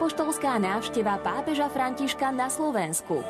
Apoštolská návšteva pápeža Františka na Slovensku.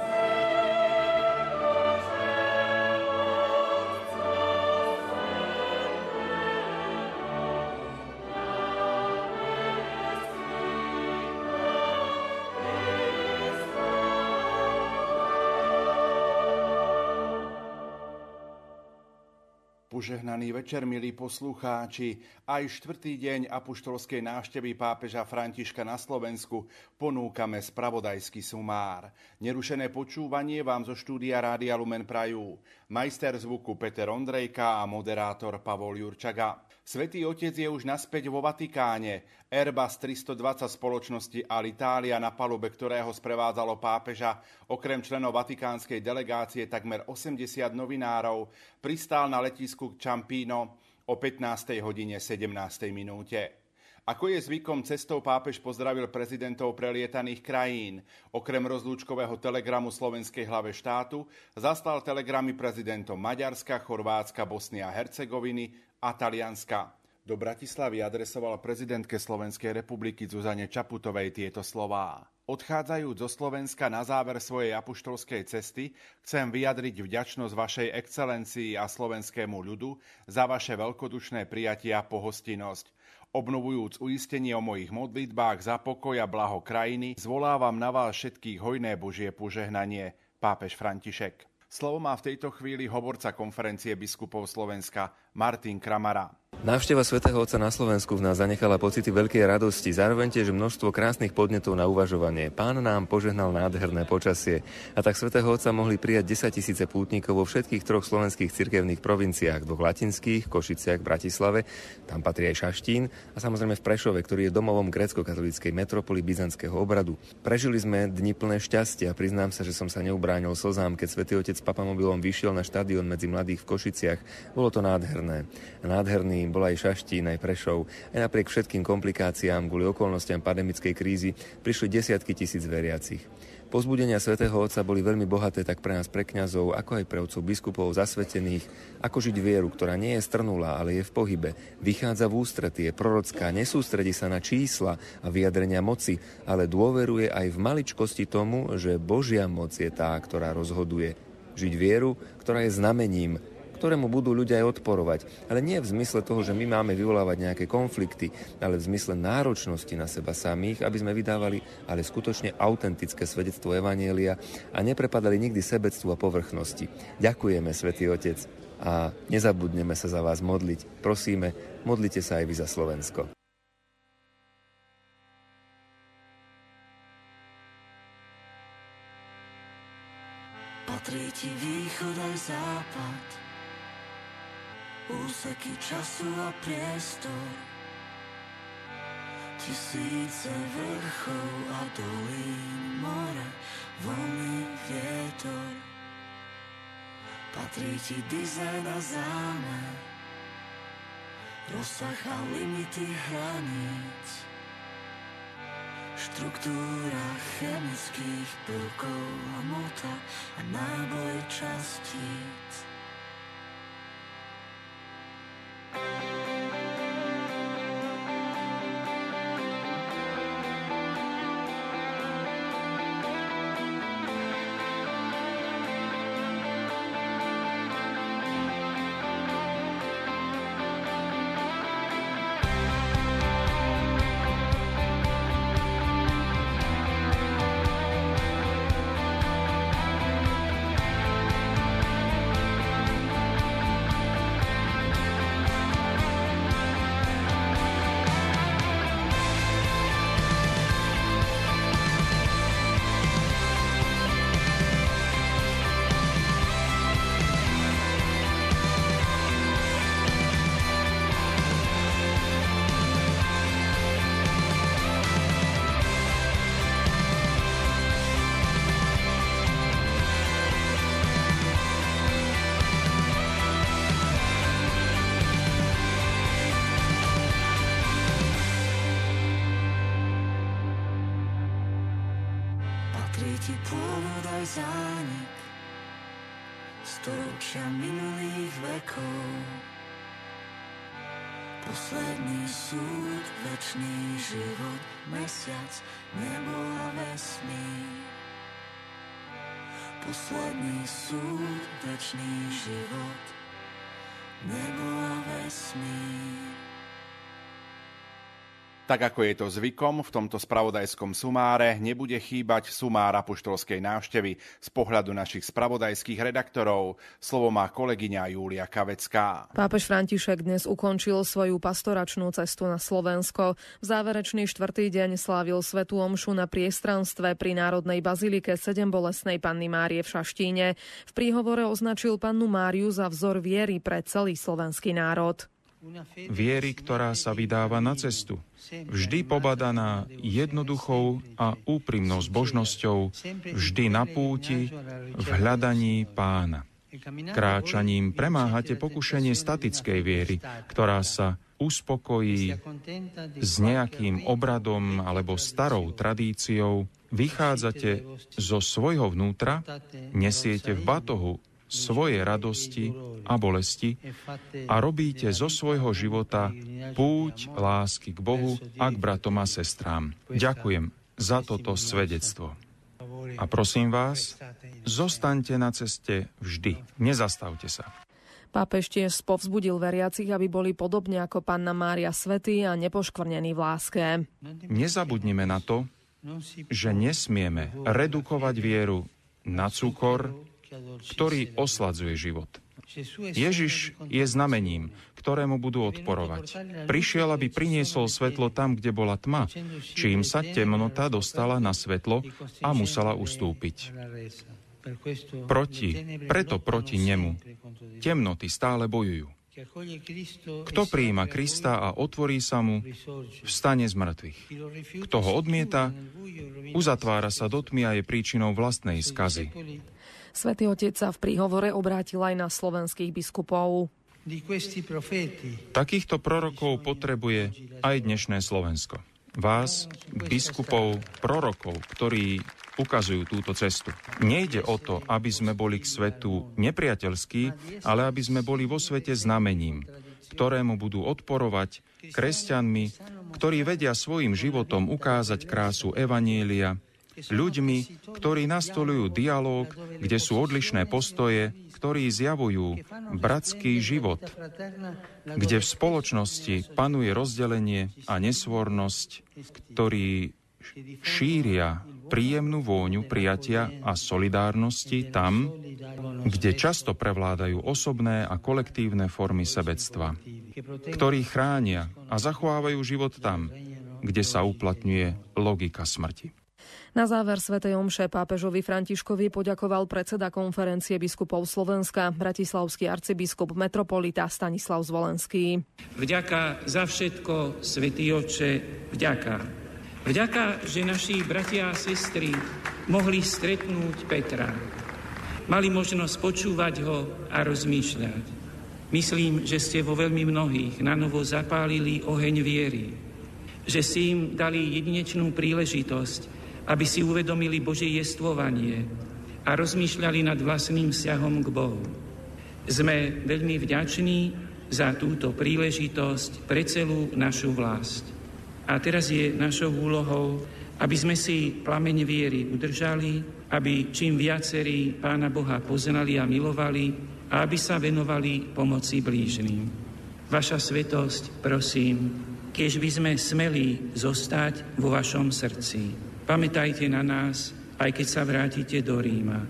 Požehnaný večer, milí poslucháči. Aj štvrtý deň apoštolskej návštevy pápeža Františka na Slovensku ponúkame spravodajský sumár. Nerušené počúvanie vám zo štúdia Rádia Lumen Prajú. Majster zvuku Peter Ondrejka a moderátor Pavol Jurčaga. Svetý otec je už naspäť vo Vatikáne. Airbus 320 spoločnosti Alitalia, na palube ktorého sprevádzalo pápeža, okrem členov vatikánskej delegácie takmer 80 novinárov, pristál na letisku Čampino o 15. hodine 17. minúte. Ako je zvykom, cestou pápež pozdravil prezidentov prelietaných krajín. Okrem rozlúčkového telegramu slovenskej hlave štátu zastal telegramy prezidentom Maďarska, Chorvátska, Bosny a Hercegoviny a Talianska. Do Bratislavy adresoval prezidentke Slovenskej republiky Zuzane Čaputovej tieto slová. Odchádzajúc zo Slovenska na záver svojej apoštolskej cesty, chcem vyjadriť vďačnosť vašej excelencii a slovenskému ľudu za vaše veľkodušné prijatia a pohostinnosť. Obnovujúc uistenie o mojich modlitbách za pokoj a blaho krajiny, zvolávam na vás všetkých hojné Božie požehnanie, pápež František. Slovo má v tejto chvíli hovorca konferencie biskupov Slovenska Martin Kramara. Návšteva svätého Otca na Slovensku v nás zanechala pocity veľkej radosti, zároveň tiež množstvo krásnych podnetov na uvažovanie. Pán nám požehnal nádherné počasie a tak svätého Otca mohli prijať 10 tisíce pútnikov vo všetkých troch slovenských cirkevných provinciách, dvoch latinských, Košiciach, Bratislave, tam patrí aj Šaštín a samozrejme v Prešove, ktorý je domovom grécko-katolíckej metropoly byzantského obradu. Prežili sme dni plné šťastia a priznám sa, že som sa neubránil slzám, keď svätý Otec s papamobilom vyšiel na štadión medzi mladých v Košiciach. Bolo to nádherné. Nádherný bol aj Šaštín, aj Prešov. Aj napriek všetkým komplikáciám kvôli okolnostiam pandemickej krízy prišli desiatky tisíc veriacich. Pozbudenia svätého Otca boli veľmi bohaté tak pre nás, pre kňazov, ako aj pre otcov biskupov zasvetených, ako žiť vieru, ktorá nie je strnulá, ale je v pohybe, vychádza v ústretie, prorocká, nesústredí sa na čísla a vyjadrenia moci, ale dôveruje aj v maličkosti tomu, že Božia moc je tá, ktorá rozhoduje. Žiť vieru, ktorá je znamením, ktorému budú ľudia aj odporovať. Ale nie v zmysle toho, že my máme vyvolávať nejaké konflikty, ale v zmysle náročnosti na seba samých, aby sme vydávali ale skutočne autentické svedectvo Evanielia a neprepadali nikdy sebectvu a povrchnosti. Ďakujeme, Svetý Otec, a nezabudneme sa za vás modliť. Prosíme, modlite sa aj vy za Slovensko. Patrí ti východ aj západ úseky času a priestor. Tisíce vrchov a dolín, more, vlny, vietor. Patrí ti dizajn a zámer, rozsah a limity hraníc. Štruktúra chemických prvkov a mota a náboj častíc. Tak ako je to zvykom, v tomto spravodajskom sumáre nebude chýbať sumár apoštolskej návštevy z pohľadu našich spravodajských redaktorov. Slovo má kolegyňa Júlia Kavecká. Pápež František dnes ukončil svoju pastoračnú cestu na Slovensko. V záverečný štvrtý deň slávil svetú omšu na priestranstve pri Národnej bazilike 7 bolesnej Panny Márie v Šaštíne. V príhovore označil Pannu Máriu za vzor viery pre celý slovenský národ. Viery, ktorá sa vydáva na cestu, vždy pobadaná jednoduchou a úprimnou zbožnosťou, vždy na púti, v hľadaní pána. Kráčaním premáhate pokušenie statickej viery, ktorá sa uspokojí s nejakým obradom alebo starou tradíciou, vychádzate zo svojho vnútra, nesiete v batohu svoje radosti a bolesti a robíte zo svojho života púť lásky k Bohu a k bratom a sestrám. Ďakujem za toto svedectvo. A prosím vás, zostaňte na ceste vždy. Nezastavte sa. Pápež tiež povzbudil veriacich, aby boli podobne ako panna Mária Svety a nepoškvrnení v láske. Nezabudnime na to, že nesmieme redukovať vieru na cukor, ktorý osladzuje život. Ježiš je znamením, ktorému budú odporovať. Prišiel, aby priniesol svetlo tam, kde bola tma, čím sa temnota dostala na svetlo a musela ustúpiť. Proti, preto proti nemu. Temnoty stále bojujú. Kto prijíma Krista a otvorí sa mu, vstane z mŕtvych. Kto ho odmieta, uzatvára sa do tmy a je príčinou vlastnej skazy. Svetý Otec sa v príhovore obrátil aj na slovenských biskupov. Takýchto prorokov potrebuje aj dnešné Slovensko. Vás, biskupov, prorokov, ktorí ukazujú túto cestu. Nejde o to, aby sme boli k svetu nepriateľskí, ale aby sme boli vo svete znamením, ktorému budú odporovať kresťanmi, ktorí vedia svojim životom ukázať krásu Evanielia, ľuďmi, ktorí nastolujú dialog, kde sú odlišné postoje, ktorí zjavujú bratský život, kde v spoločnosti panuje rozdelenie a nesvornosť, ktorí šíria príjemnú vôňu prijatia a solidárnosti tam, kde často prevládajú osobné a kolektívne formy sebectva, ktorí chránia a zachovávajú život tam, kde sa uplatňuje logika smrti. Na záver Svetej Omše pápežovi Františkovi poďakoval predseda konferencie biskupov Slovenska, bratislavský arcibiskup metropolita Stanislav Zvolenský. Vďaka za všetko, Svetý Oče, vďaka. Vďaka, že naši bratia a sestry mohli stretnúť Petra. Mali možnosť počúvať ho a rozmýšľať. Myslím, že ste vo veľmi mnohých na novo zapálili oheň viery, že si im dali jedinečnú príležitosť aby si uvedomili Božie jestvovanie a rozmýšľali nad vlastným vzťahom k Bohu. Sme veľmi vďační za túto príležitosť pre celú našu vlast. A teraz je našou úlohou, aby sme si plameň viery udržali, aby čím viacerí Pána Boha poznali a milovali a aby sa venovali pomoci blížným. Vaša svetosť, prosím, keď by sme smeli zostať vo vašom srdci. Pamätajte na nás, aj keď sa vrátite do Ríma.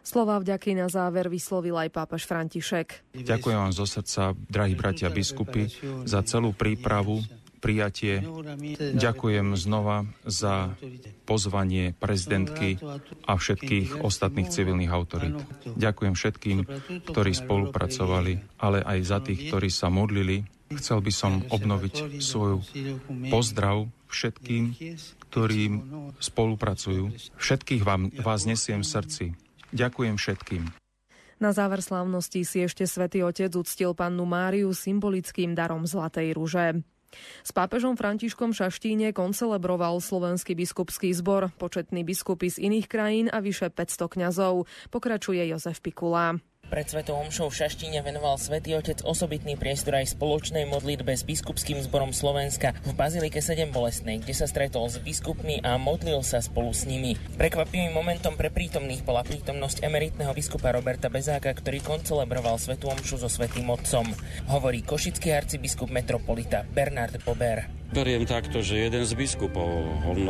Slova vďaky na záver vyslovil aj pápež František. Ďakujem vám zo srdca, drahí bratia biskupy, za celú prípravu, prijatie. Ďakujem znova za pozvanie prezidentky a všetkých ostatných civilných autorít. Ďakujem všetkým, ktorí spolupracovali, ale aj za tých, ktorí sa modlili. Chcel by som obnoviť svoju pozdrav všetkým, ktorí spolupracujú. Všetkých vám, vás nesiem v srdci. Ďakujem všetkým. Na záver slávnosti si ešte svätý Otec uctil pannu Máriu symbolickým darom Zlatej ruže. S pápežom Františkom Šaštíne koncelebroval slovenský biskupský zbor, početní biskupy z iných krajín a vyše 500 kňazov. Pokračuje Jozef Pikula. Pred svetou omšou v Šaštíne venoval svätý Otec osobitný priestor aj spoločnej modlitbe s biskupským zborom Slovenska v Bazilike 7 Bolesnej, kde sa stretol s biskupmi a modlil sa spolu s nimi. Prekvapivým momentom pre prítomných bola prítomnosť emeritného biskupa Roberta Bezáka, ktorý koncelebroval svetú omšu so svetým otcom. Hovorí košický arcibiskup metropolita Bernard Bober. Beriem takto, že jeden z biskupov, on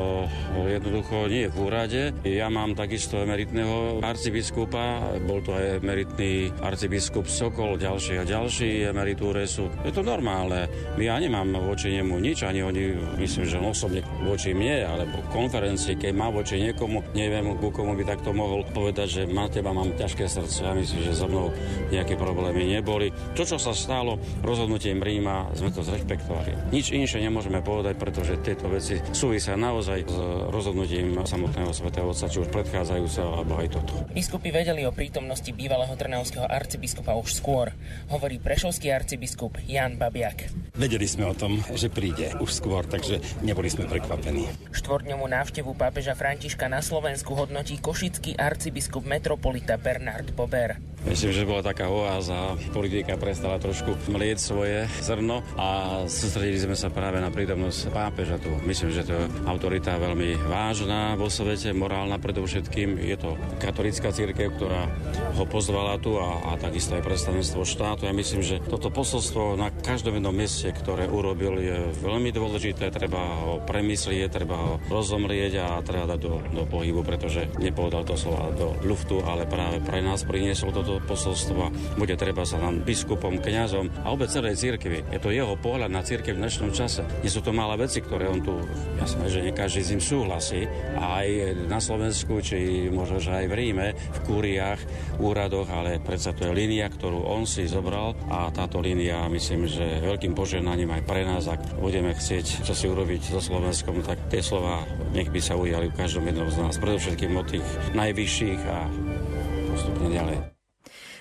jednoducho nie je v úrade. Ja mám takisto emeritného arcibiskupa, bol to aj emeritný arcibiskup Sokol, ďalší a ďalší emeritúre sú. Je to normálne. Ja nemám voči nemu nič, ani oni, myslím, že on osobne voči mne, alebo konferencii, keď má voči niekomu, neviem, ku komu by takto mohol povedať, že má teba mám ťažké srdce. Ja myslím, že so mnou nejaké problémy neboli. To, čo sa stalo rozhodnutím Ríma, sme to zrešpektovali. Nič inšie nemôže môžeme povedať, pretože tieto veci súvisia naozaj s rozhodnutím samotného svätého Otca, či už predchádzajúceho, alebo aj toto. Biskupy vedeli o prítomnosti bývalého trnavského arcibiskupa už skôr, hovorí prešovský arcibiskup Jan Babiak. Vedeli sme o tom, že príde už skôr, takže neboli sme prekvapení. Štvorňovú návštevu pápeža Františka na Slovensku hodnotí košický arcibiskup metropolita Bernard Bober. Myslím, že bola taká oáza. Politika prestala trošku mlieť svoje zrno a sústredili sme sa práve na prítomnosť pápeža tu. Myslím, že to je autorita veľmi vážna vo svete, morálna predovšetkým. Je to katolická církev, ktorá ho pozvala tu a, a takisto aj predstavenstvo štátu. Ja myslím, že toto posolstvo na každom jednom mieste, ktoré urobil, je veľmi dôležité. Treba ho premyslieť, treba ho rozomrieť a treba dať do, do pohybu, pretože nepovedal to slova do luftu, ale práve pre nás priniesol toto posolstva bude treba sa nám biskupom, kňazom a obec celej cirkvi. Je to jeho pohľad na cirkev v dnešnom čase. Nie sú to malé veci, ktoré on tu, jasné, že nie každý s ním súhlasí. Aj na Slovensku, či možno, že aj v Ríme, v kúriách, úradoch, ale predsa to je línia, ktorú on si zobral a táto línia, myslím, že veľkým poženaním aj pre nás, ak budeme chcieť čo si urobiť so Slovenskom, tak tie slova nech by sa ujali v každom jednom z nás, predovšetkým od tých najvyšších a postupne ďalej.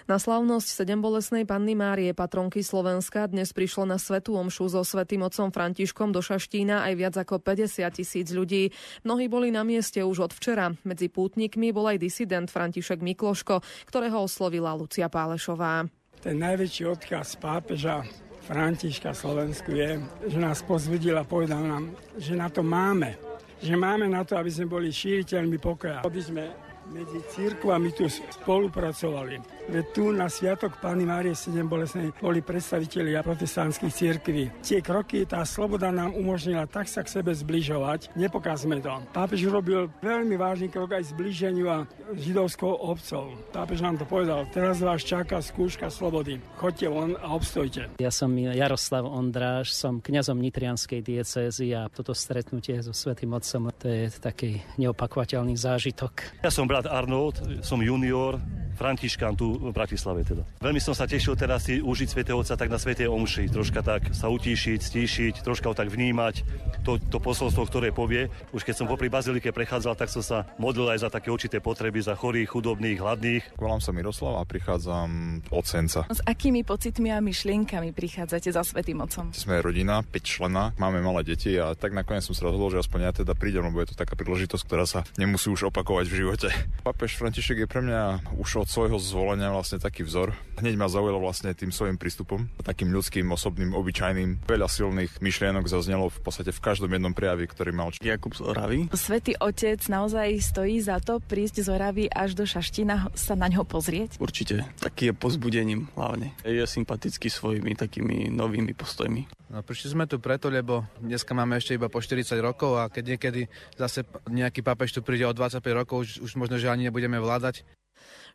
Na slavnosť sedembolesnej panny Márie, patronky Slovenska, dnes prišlo na Svetú omšu so svetým otcom Františkom do Šaštína aj viac ako 50 tisíc ľudí. Mnohí boli na mieste už od včera. Medzi pútnikmi bol aj disident František Mikloško, ktorého oslovila Lucia Pálešová. Ten najväčší odkaz pápeža Františka Slovensku je, že nás pozvedil a povedal nám, že na to máme. Že máme na to, aby sme boli šíriteľmi pokoja. Aby sme medzi církvami tu spolupracovali. Veď tu na Sviatok Pány Márie 7 Bolesnej boli predstavitelia protestantských církví. Tie kroky, tá sloboda nám umožnila tak sa k sebe zbližovať, nepokazme to. Pápež urobil veľmi vážny krok aj zbliženiu a židovskou obcov. Pápež nám to povedal, teraz vás čaká skúška slobody. Choďte von a obstojte. Ja som Jaroslav Ondráš, som kňazom Nitrianskej diecézy a toto stretnutie so Svetým Otcom to je taký neopakovateľný zážitok. Ja som brat Arnold, som junior, Františkán tu v Bratislave teda. Veľmi som sa tešil teraz si užiť svätého Otca tak na Svetej Omši, troška tak sa utíšiť, stíšiť, troška ho tak vnímať, to, to posolstvo, ktoré povie. Už keď som popri Bazilike prechádzal, tak som sa modlil aj za také určité potreby, za chorých, chudobných, hladných. Volám sa Miroslav a prichádzam od Senca. S akými pocitmi a myšlienkami prichádzate za Svetým Otcom? Sme rodina, 5 člena, máme malé deti a tak nakoniec som sa rozhodol, že aspoň ja teda prídem, lebo je to taká príležitosť, ktorá sa nemusí už opakovať v živote. Papež František je pre mňa už od svojho zvolenia vlastne taký vzor. Hneď ma zaujalo vlastne tým svojim prístupom, takým ľudským, osobným, obyčajným. Veľa silných myšlienok zaznelo v podstate v každom jednom prejavi, ktorý mal. Jakub z Oravy. Svetý otec naozaj stojí za to prísť z Oravy až do Šaština sa na ňo pozrieť? Určite. Taký je pozbudením hlavne. Je sympatický svojimi takými novými postojmi. No, prišli sme tu preto, lebo dneska máme ešte iba po 40 rokov a keď niekedy zase nejaký pápež tu príde o 25 rokov, už, už možno, že ani nebudeme vládať.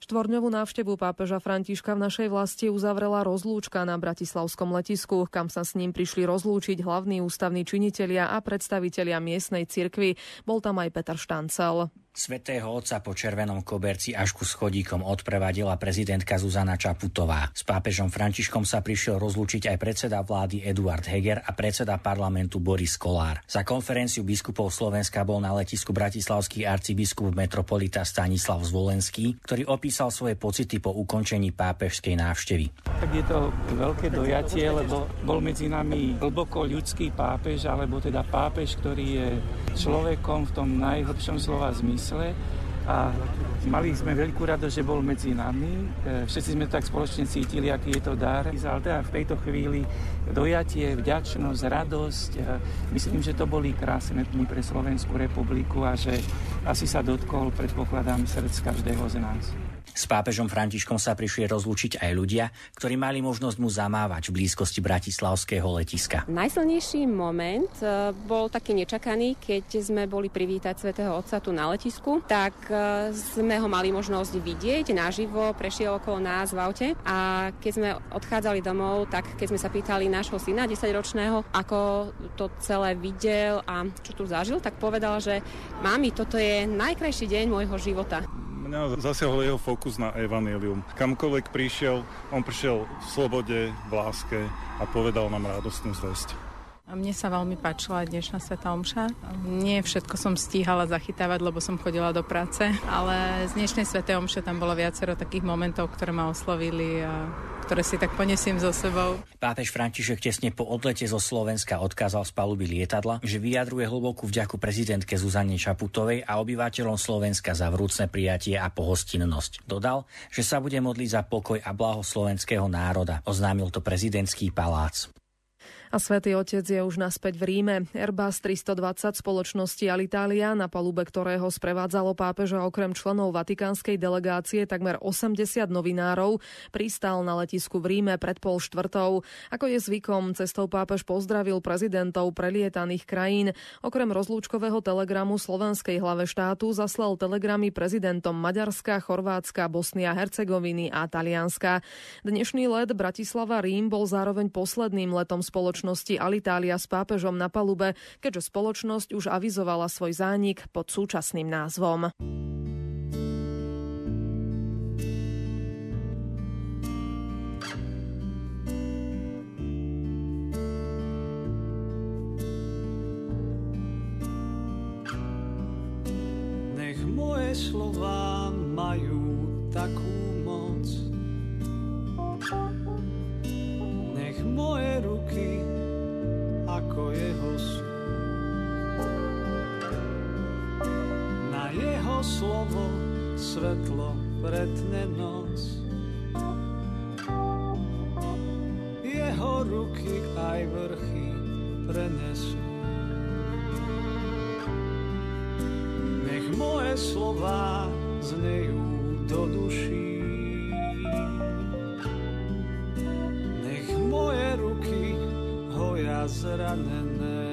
Štvorňovú návštevu pápeža Františka v našej vlasti uzavrela rozlúčka na Bratislavskom letisku, kam sa s ním prišli rozlúčiť hlavní ústavní činitelia a predstavitelia miestnej cirkvy. Bol tam aj Peter Štancel. Svetého otca po červenom koberci až ku schodíkom odprevadila prezidentka Zuzana Čaputová. S pápežom Františkom sa prišiel rozlúčiť aj predseda vlády Eduard Heger a predseda parlamentu Boris Kolár. Za konferenciu biskupov Slovenska bol na letisku bratislavský arcibiskup metropolita Stanislav Zvolenský, ktorý opísal svoje pocity po ukončení pápežskej návštevy. Tak je to veľké dojatie, lebo bol medzi nami hlboko ľudský pápež, alebo teda pápež, ktorý je človekom v tom najhlbšom slova zmysle a a mali sme veľkú radosť, že bol medzi nami. E, všetci sme tak spoločne cítili, aký je to dar. Ale teda v tejto chvíli dojatie, vďačnosť, radosť. E, myslím, že to boli krásne dni pre Slovenskú republiku a že asi sa dotkol, predpokladám, srdc každého z nás. S pápežom Františkom sa prišli rozlúčiť aj ľudia, ktorí mali možnosť mu zamávať v blízkosti bratislavského letiska. Najsilnejší moment e, bol taký nečakaný, keď sme boli privítať svätého Otca tu na letisku, tak e, sme ho mali možnosť vidieť naživo, prešiel okolo nás v aute a keď sme odchádzali domov, tak keď sme sa pýtali nášho syna 10-ročného, ako to celé videl a čo tu zažil, tak povedal, že mami, toto je najkrajší deň môjho života. Mňa zasiahol jeho fokus na evanelium. Kamkoľvek prišiel, on prišiel v slobode, v láske a povedal nám radostnú zväzť. A mne sa veľmi páčila dnešná Sveta Omša. Nie všetko som stíhala zachytávať, lebo som chodila do práce, ale z dnešnej Sveta Omše tam bolo viacero takých momentov, ktoré ma oslovili a ktoré si tak ponesiem so sebou. Pápež František tesne po odlete zo Slovenska odkázal z paluby lietadla, že vyjadruje hlbokú vďaku prezidentke Zuzane Čaputovej a obyvateľom Slovenska za vrúcne prijatie a pohostinnosť. Dodal, že sa bude modliť za pokoj a blaho slovenského národa. Oznámil to prezidentský palác. A svätý Otec je už naspäť v Ríme. Airbus 320 spoločnosti Alitalia, na palube ktorého sprevádzalo pápeža okrem členov vatikánskej delegácie takmer 80 novinárov, pristal na letisku v Ríme pred pol štvrtou. Ako je zvykom, cestou pápež pozdravil prezidentov prelietaných krajín. Okrem rozlúčkového telegramu slovenskej hlave štátu zaslal telegramy prezidentom Maďarska, Chorvátska, Bosny a Hercegoviny a Talianska. Dnešný let Bratislava Rím bol zároveň posledným letom spoločnosti spoločnosti Alitalia s pápežom na palube, keďže spoločnosť už avizovala svoj zánik pod súčasným názvom. Nech moje slova majú Ruky aj vrchy prenesú. Nech moje slova znejú do duší zranené.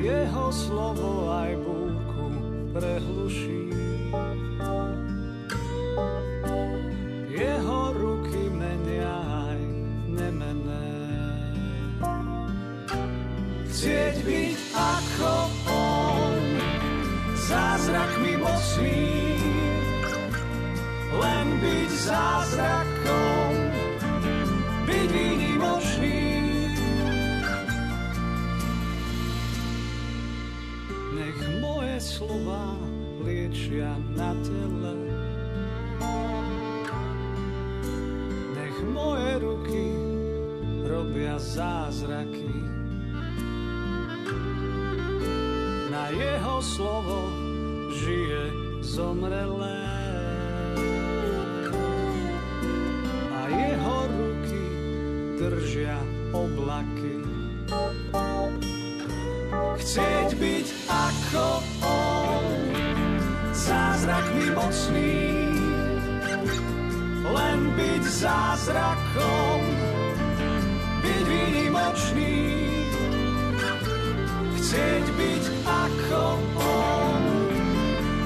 Jeho slovo aj búrku prehluší. Slovo žije zomrelé. držia oblaky. Chcieť byť ako on, zázrakmi mocný, len byť zázrakom, byť výnimočný. Chcieť byť ako on,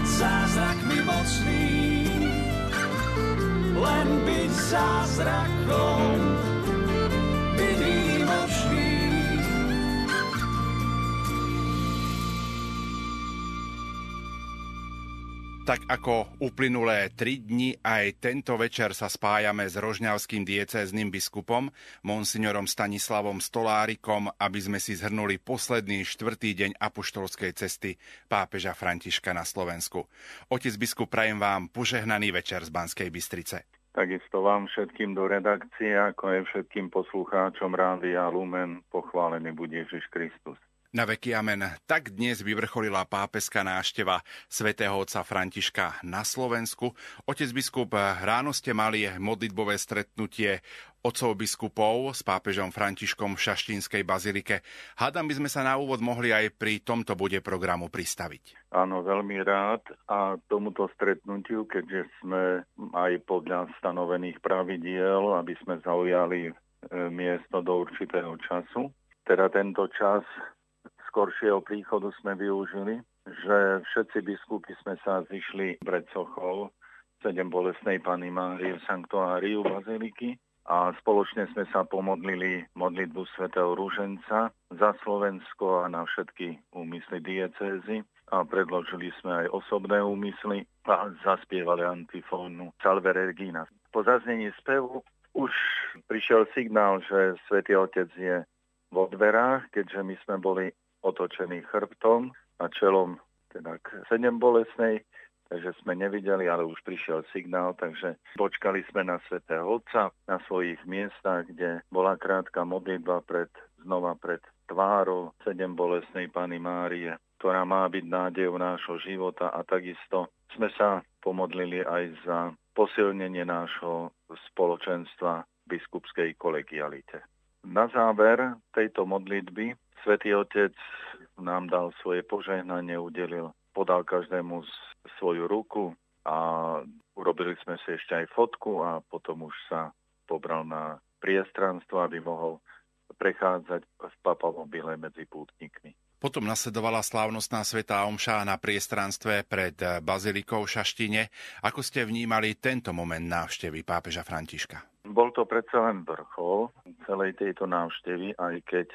zázrakmi mocný, len byť zázrakom, Tak ako uplynulé tri dni, aj tento večer sa spájame s rožňavským diecézným biskupom, monsignorom Stanislavom Stolárikom, aby sme si zhrnuli posledný štvrtý deň apoštolskej cesty pápeža Františka na Slovensku. Otec biskup, prajem vám požehnaný večer z Banskej Bystrice. Takisto vám všetkým do redakcie, ako aj všetkým poslucháčom Rádia Lumen, pochválený bude Ježiš Kristus. Na veky amen. Tak dnes vyvrcholila pápežská nášteva svätého otca Františka na Slovensku. Otec biskup, ráno ste mali modlitbové stretnutie otcov biskupov s pápežom Františkom v Šaštínskej bazilike. Hádam by sme sa na úvod mohli aj pri tomto bude programu pristaviť. Áno, veľmi rád a tomuto stretnutiu, keďže sme aj podľa stanovených pravidiel, aby sme zaujali e, miesto do určitého času. Teda tento čas skoršieho príchodu sme využili, že všetci biskupy sme sa zišli pred sochou sedem bolesnej Pany Márie v sanktuáriu Baziliky a spoločne sme sa pomodlili modlitbu svätého Rúženca za Slovensko a na všetky úmysly diecézy a predložili sme aj osobné úmysly a zaspievali antifónu Salve Regina. Po zaznení spevu už prišiel signál, že svätý Otec je vo dverách, keďže my sme boli otočený chrbtom a čelom teda k sedem bolesnej, takže sme nevideli, ale už prišiel signál, takže počkali sme na svätého Otca na svojich miestach, kde bola krátka modlitba pred, znova pred tvárou sedem bolesnej Pany Márie, ktorá má byť nádejou nášho života a takisto sme sa pomodlili aj za posilnenie nášho spoločenstva v biskupskej kolegialite. Na záver tejto modlitby Svetý Otec nám dal svoje požehnanie, udelil, podal každému svoju ruku a urobili sme si ešte aj fotku a potom už sa pobral na priestranstvo, aby mohol prechádzať v papamobile medzi pútnikmi. Potom nasledovala slávnostná svetá omša na priestranstve pred bazilikou v Šaštine. Ako ste vnímali tento moment návštevy pápeža Františka? Bol to predsa len vrchol celej tejto návštevy, aj keď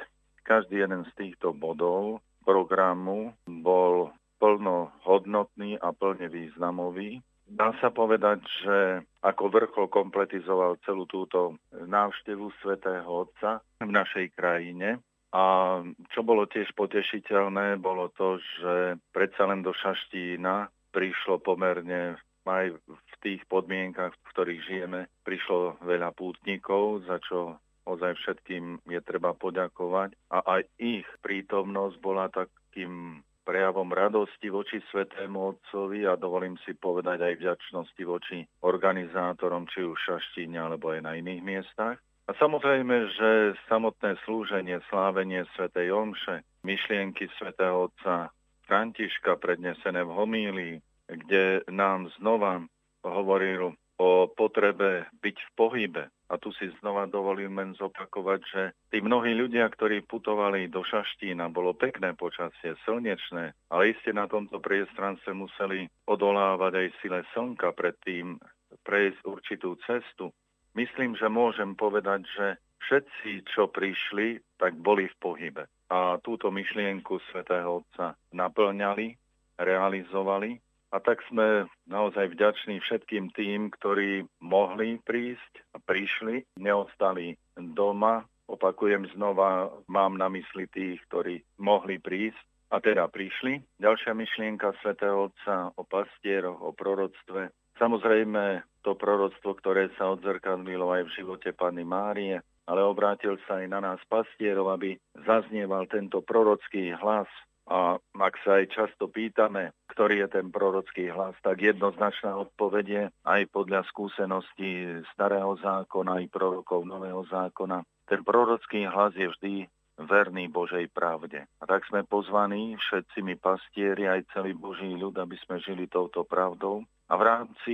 každý jeden z týchto bodov programu bol plnohodnotný a plne významový. Dá sa povedať, že ako vrchol kompletizoval celú túto návštevu svätého Otca v našej krajine. A čo bolo tiež potešiteľné, bolo to, že predsa len do Šaštína prišlo pomerne aj v tých podmienkach, v ktorých žijeme, prišlo veľa pútnikov, za čo ozaj všetkým je treba poďakovať a aj ich prítomnosť bola takým prejavom radosti voči Svetému Otcovi a dovolím si povedať aj vďačnosti voči organizátorom, či už Šaštíne alebo aj na iných miestach. A samozrejme, že samotné slúženie, slávenie Svetej Omše, myšlienky Svetého Otca Františka prednesené v homílii, kde nám znova hovoril o potrebe byť v pohybe. A tu si znova dovolím len zopakovať, že tí mnohí ľudia, ktorí putovali do Šaštína, bolo pekné počasie, slnečné, ale iste na tomto priestranstve museli odolávať aj sile slnka predtým prejsť určitú cestu. Myslím, že môžem povedať, že všetci, čo prišli, tak boli v pohybe. A túto myšlienku svätého Otca naplňali, realizovali a tak sme naozaj vďační všetkým tým, ktorí mohli prísť a prišli, neostali doma. Opakujem znova, mám na mysli tých, ktorí mohli prísť a teda prišli. Ďalšia myšlienka svätého Otca o pastieroch, o proroctve. Samozrejme to proroctvo, ktoré sa odzrkadlilo aj v živote Panny Márie, ale obrátil sa aj na nás pastierov, aby zaznieval tento prorocký hlas a ak sa aj často pýtame, ktorý je ten prorocký hlas, tak jednoznačná odpovedie aj podľa skúseností starého zákona aj prorokov nového zákona. Ten prorocký hlas je vždy verný Božej pravde. A tak sme pozvaní všetci my pastieri, aj celý Boží ľud, aby sme žili touto pravdou. A v rámci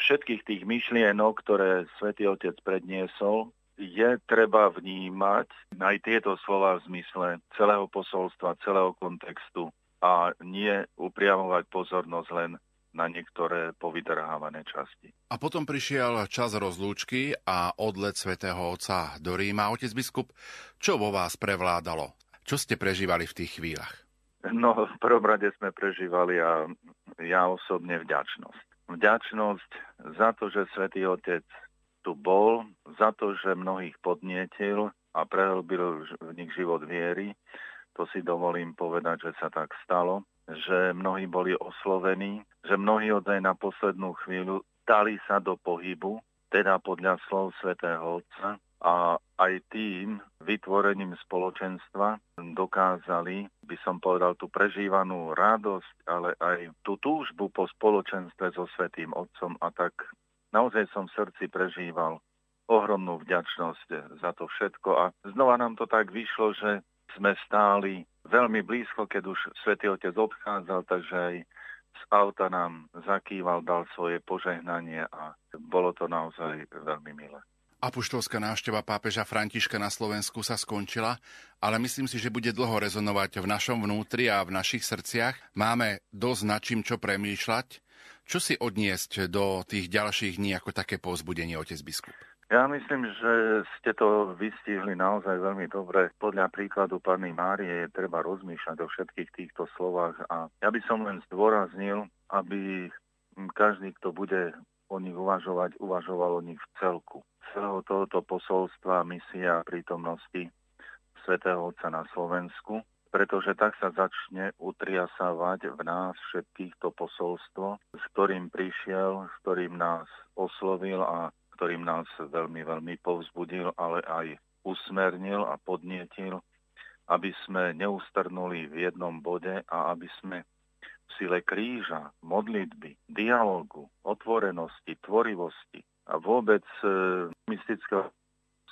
všetkých tých myšlienok, ktoré Svetý Otec predniesol, je treba vnímať aj tieto slova v zmysle celého posolstva, celého kontextu a nie upriamovať pozornosť len na niektoré povydrhávané časti. A potom prišiel čas rozlúčky a odlet svätého Otca do Ríma. Otec biskup, čo vo vás prevládalo? Čo ste prežívali v tých chvíľach? No, v prvom rade sme prežívali a ja osobne vďačnosť. Vďačnosť za to, že svätý Otec tu bol za to, že mnohých podnietil a prehlbil v nich život viery. To si dovolím povedať, že sa tak stalo, že mnohí boli oslovení, že mnohí od na poslednú chvíľu dali sa do pohybu teda podľa slov svätého Otca a aj tým vytvorením spoločenstva dokázali, by som povedal, tú prežívanú radosť, ale aj tú túžbu po spoločenstve so Svetým Otcom a tak naozaj som v srdci prežíval ohromnú vďačnosť za to všetko a znova nám to tak vyšlo, že sme stáli veľmi blízko, keď už Svetý Otec odchádzal, takže aj z auta nám zakýval, dal svoje požehnanie a bolo to naozaj veľmi milé. Apoštolská návšteva pápeža Františka na Slovensku sa skončila, ale myslím si, že bude dlho rezonovať v našom vnútri a v našich srdciach. Máme dosť nad čím čo premýšľať. Čo si odniesť do tých ďalších dní ako také povzbudenie, otec biskup? Ja myslím, že ste to vystihli naozaj veľmi dobre. Podľa príkladu Panny Márie je treba rozmýšľať o všetkých týchto slovách a ja by som len zdôraznil, aby každý, kto bude o nich uvažovať, uvažoval o nich v celku. Celého tohoto posolstva, misia prítomnosti svätého Otca na Slovensku, pretože tak sa začne utriasávať v nás všetkých to posolstvo, s ktorým prišiel, s ktorým nás oslovil a ktorým nás veľmi, veľmi povzbudil, ale aj usmernil a podnietil, aby sme neustrnuli v jednom bode a aby sme v sile kríža, modlitby, dialogu, otvorenosti, tvorivosti a vôbec e, mystického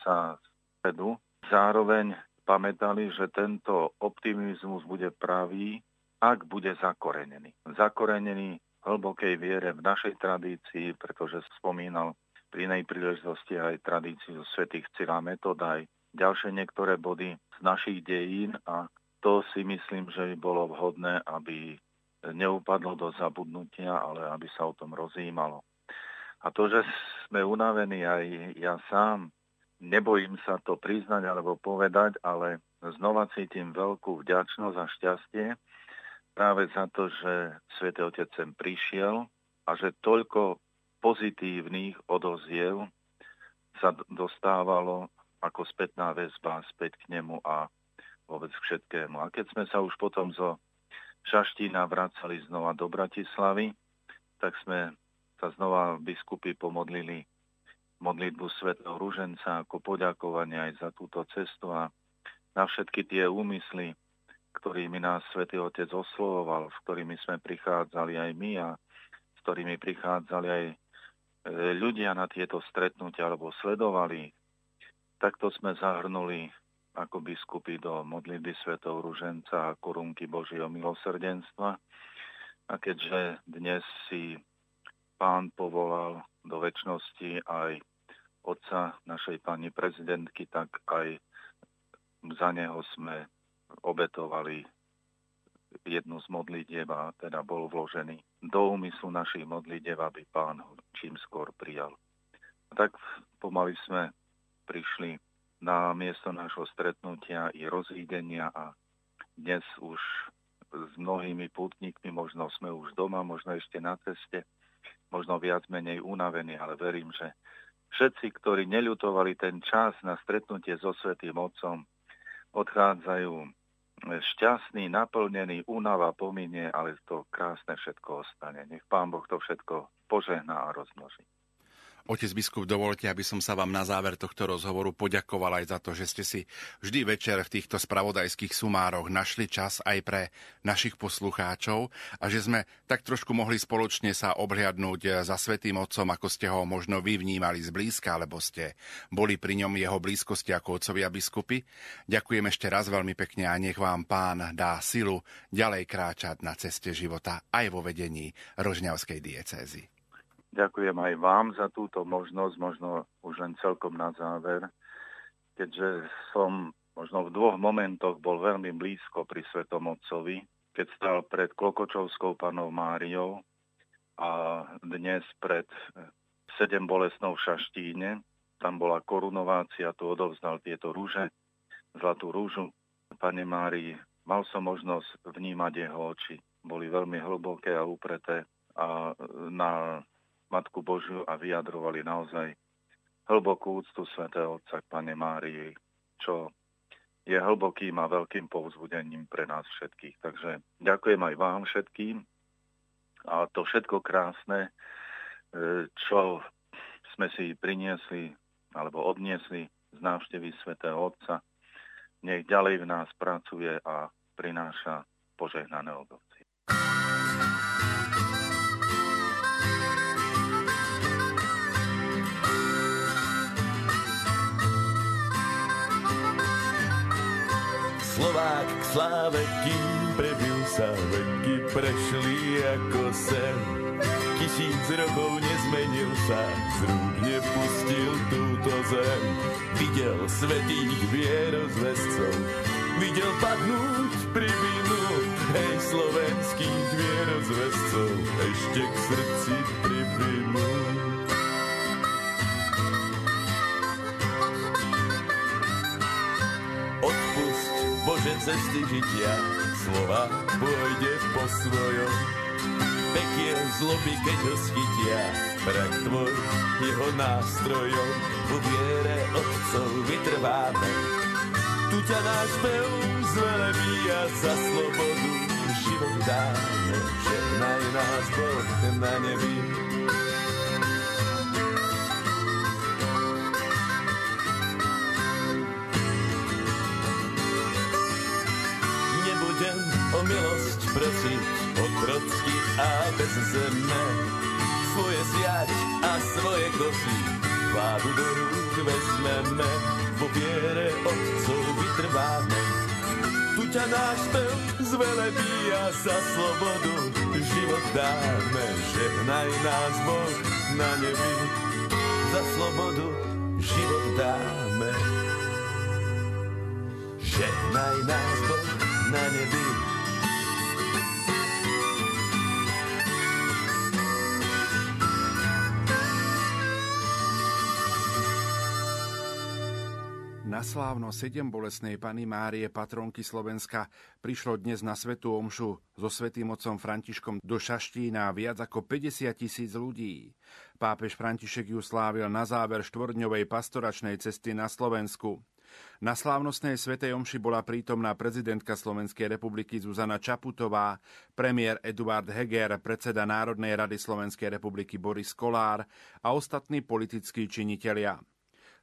sa stredu zároveň pamätali, že tento optimizmus bude pravý, ak bude zakorenený. Zakorenený hlbokej viere v našej tradícii, pretože spomínal pri inej príležitosti aj tradíciu svätých Cyrá Metod, aj ďalšie niektoré body z našich dejín a to si myslím, že by bolo vhodné, aby neupadlo do zabudnutia, ale aby sa o tom rozjímalo. A to, že sme unavení aj ja sám, nebojím sa to priznať alebo povedať, ale znova cítim veľkú vďačnosť a šťastie práve za to, že Svetý Otec sem prišiel a že toľko pozitívnych odoziev sa dostávalo ako spätná väzba späť k nemu a vôbec k všetkému. A keď sme sa už potom zo Šaštína vracali znova do Bratislavy, tak sme sa znova biskupy pomodlili modlitbu svätého Ruženca ako poďakovanie aj za túto cestu a na všetky tie úmysly, ktorými nás Svetý Otec oslovoval, s ktorými sme prichádzali aj my a s ktorými prichádzali aj E, ľudia na tieto stretnutia alebo sledovali, takto sme zahrnuli ako biskupy do modlitby svetov Ruženca a korunky Božieho milosrdenstva. A keďže dnes si pán povolal do väčšnosti aj otca našej pani prezidentky, tak aj za neho sme obetovali jednu z modlitieb a teda bol vložený do úmyslu našich modlitev, aby pán ho čím skôr prijal. A tak pomaly sme prišli na miesto nášho stretnutia i rozídenia a dnes už s mnohými putníkmi, možno sme už doma, možno ešte na ceste, možno viac menej unavení, ale verím, že všetci, ktorí neľutovali ten čas na stretnutie so Svetým Otcom, odchádzajú šťastný, naplnený, únava pominie, ale to krásne všetko ostane. Nech Pán Boh to všetko požehná a rozmnoží. Otec biskup, dovolte, aby som sa vám na záver tohto rozhovoru poďakoval aj za to, že ste si vždy večer v týchto spravodajských sumároch našli čas aj pre našich poslucháčov a že sme tak trošku mohli spoločne sa obhliadnúť za Svetým Otcom, ako ste ho možno vy vnímali zblízka, alebo ste boli pri ňom jeho blízkosti ako otcovia biskupy. Ďakujem ešte raz veľmi pekne a nech vám pán dá silu ďalej kráčať na ceste života aj vo vedení Rožňavskej diecézy. Ďakujem aj vám za túto možnosť, možno už len celkom na záver, keďže som možno v dvoch momentoch bol veľmi blízko pri Svetom Otcovi, keď stal pred Klokočovskou panou Máriou a dnes pred sedem bolesnou v Šaštíne. Tam bola korunovácia, tu odovzdal tieto rúže, zlatú rúžu Pane Márii. Mal som možnosť vnímať jeho oči. Boli veľmi hlboké a upreté a na Matku Božiu a vyjadrovali naozaj hlbokú úctu svätého Otca k Pane Márii, čo je hlbokým a veľkým povzbudením pre nás všetkých. Takže ďakujem aj vám všetkým a to všetko krásne, e, čo sme si priniesli alebo odniesli z návštevy svätého Otca. Nech ďalej v nás pracuje a prináša požehnané ovocie. Slovák k sláve, kým prebil sa, veky prešli ako sen. Tisíc rokov nezmenil sa, z rúk nepustil túto zem. Videl svetých vierozvescov, videl padnúť pribinu, hej slovenských vierozvescov, ešte k srdci pribinu. Cesty žitia, slova pôjde po svojom. Pekie zloby, keď ho schytia, prak tvoj jeho nástrojom. V viere otcov vytrváme, tu ťa náš pev zvelebí a za slobodu život dáme. Žehnaj nás Boh na nebi. A bez zeme. Svoje zjať a svoje kosy vládu do rúk vezmeme. Vo viere otcov vytrváme. Tu ťa náš pev zvelebí a za slobodu život dáme. Žehnaj nás Boh na nebi. Za slobodu život dáme. Žehnaj nás Boh na nebi. Na slávno sedem bolesnej Pany Márie, patronky Slovenska, prišlo dnes na Svetú Omšu so Svetým otcom Františkom do Šaštína viac ako 50 tisíc ľudí. Pápež František ju slávil na záver štvordňovej pastoračnej cesty na Slovensku. Na slávnostnej Svetej Omši bola prítomná prezidentka Slovenskej republiky Zuzana Čaputová, premiér Eduard Heger, predseda Národnej rady Slovenskej republiky Boris Kolár a ostatní politickí činitelia.